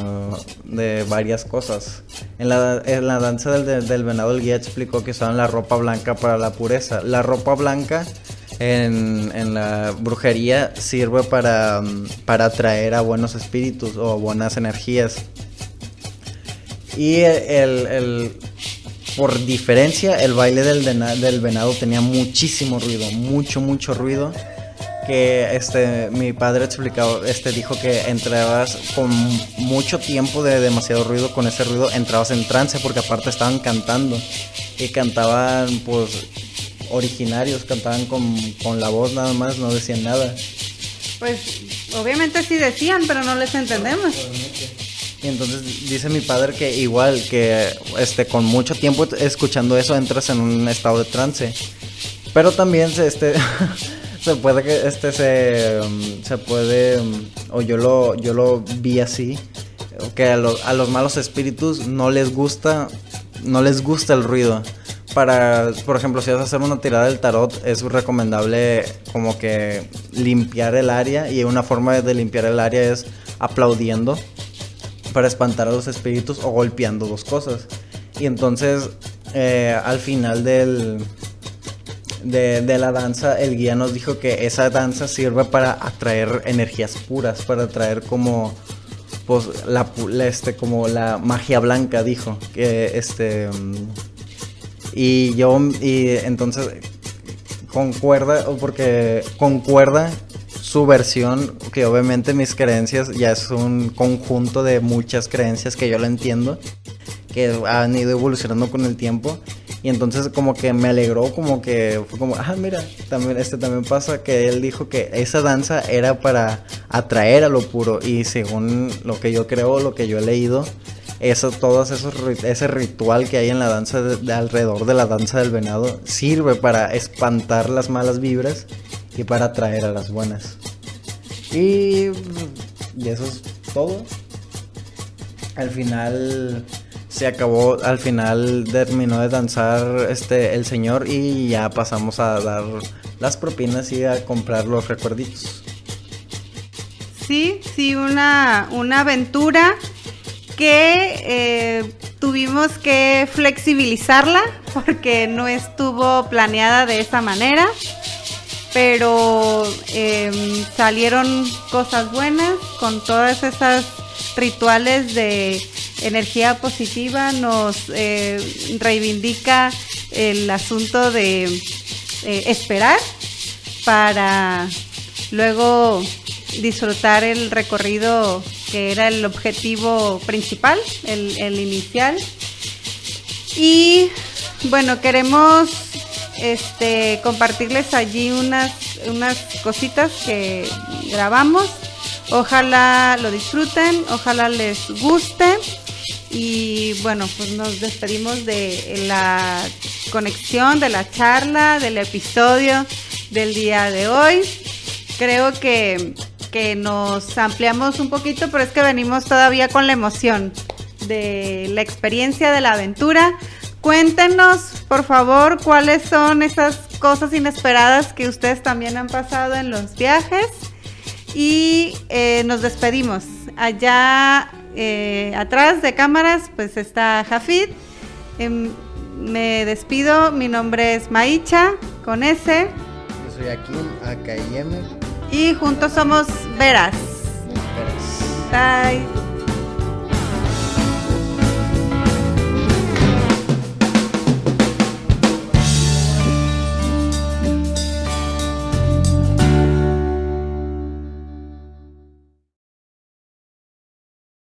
de varias cosas. En la, en la danza del, del, venado el guía explicó que usaban la ropa blanca para la pureza. La ropa blanca en, la brujería sirve para, para atraer a buenos espíritus o buenas energías. Y el, por diferencia, el baile del, del venado tenía muchísimo ruido, mucho, mucho ruido que este mi padre explicado este dijo que entrabas con mucho tiempo de demasiado ruido con ese ruido entrabas en trance porque aparte estaban cantando y cantaban pues originarios, cantaban con, la voz nada más, no decían nada. Pues obviamente sí decían, pero no les entendemos. Y entonces dice mi padre que igual que este con mucho tiempo escuchando eso entras en un estado de trance. Pero también se este se puede que este se, um, se puede um, o yo lo yo lo vi así que a, a los malos espíritus no les gusta no les gusta el ruido para, por ejemplo, si vas a hacer una tirada del tarot, es recomendable como que limpiar el área y una forma de limpiar el área es aplaudiendo para espantar a los espíritus o golpeando dos cosas. Y entonces, eh, al final del, de, la danza, el guía nos dijo que esa danza sirve para atraer energías puras, para atraer como pues la, este como la magia blanca dijo que este y yo, y entonces concuerda, porque concuerda su versión, que obviamente mis creencias ya es un conjunto de muchas creencias que yo lo entiendo, que han ido evolucionando con el tiempo. Y entonces como que me alegró, como que fue como, ah, mira, también este también pasa que él dijo que esa danza era para atraer a lo puro y según lo que yo creo, lo que yo he leído, eso, todo esos, ese ritual que hay en la danza, de, alrededor de la danza del venado, sirve para espantar las malas vibras y para atraer a las buenas. Y, y eso es todo. Al final se acabó, al final terminó de danzar este el señor y ya pasamos a dar las propinas y a comprar los recuerditos. Sí, sí, una, una aventura que eh, tuvimos que flexibilizarla porque no estuvo planeada de esa manera, pero em, salieron cosas buenas con todas esas rituales de energía positiva, nos eh, reivindica el asunto de eh, esperar para luego disfrutar el recorrido que era el objetivo principal, el, inicial. Y bueno, queremos este, compartirles allí unas, unas cositas que grabamos. Ojalá lo disfruten, ojalá les guste. Y bueno, pues nos despedimos de la conexión, de la charla, del episodio del día de hoy. Creo que, que nos ampliamos un poquito, pero es que venimos todavía con la emoción de la experiencia de la aventura. Cuéntenos, por favor, cuáles son esas cosas inesperadas que ustedes también han pasado en los viajes. Y eh, nos despedimos. Allá eh, atrás de cámaras, pues está Jafid. Em, me despido. Mi nombre es Maicha, con S. Yo soy Akim, AKIM. Y juntos somos Veras. Bye.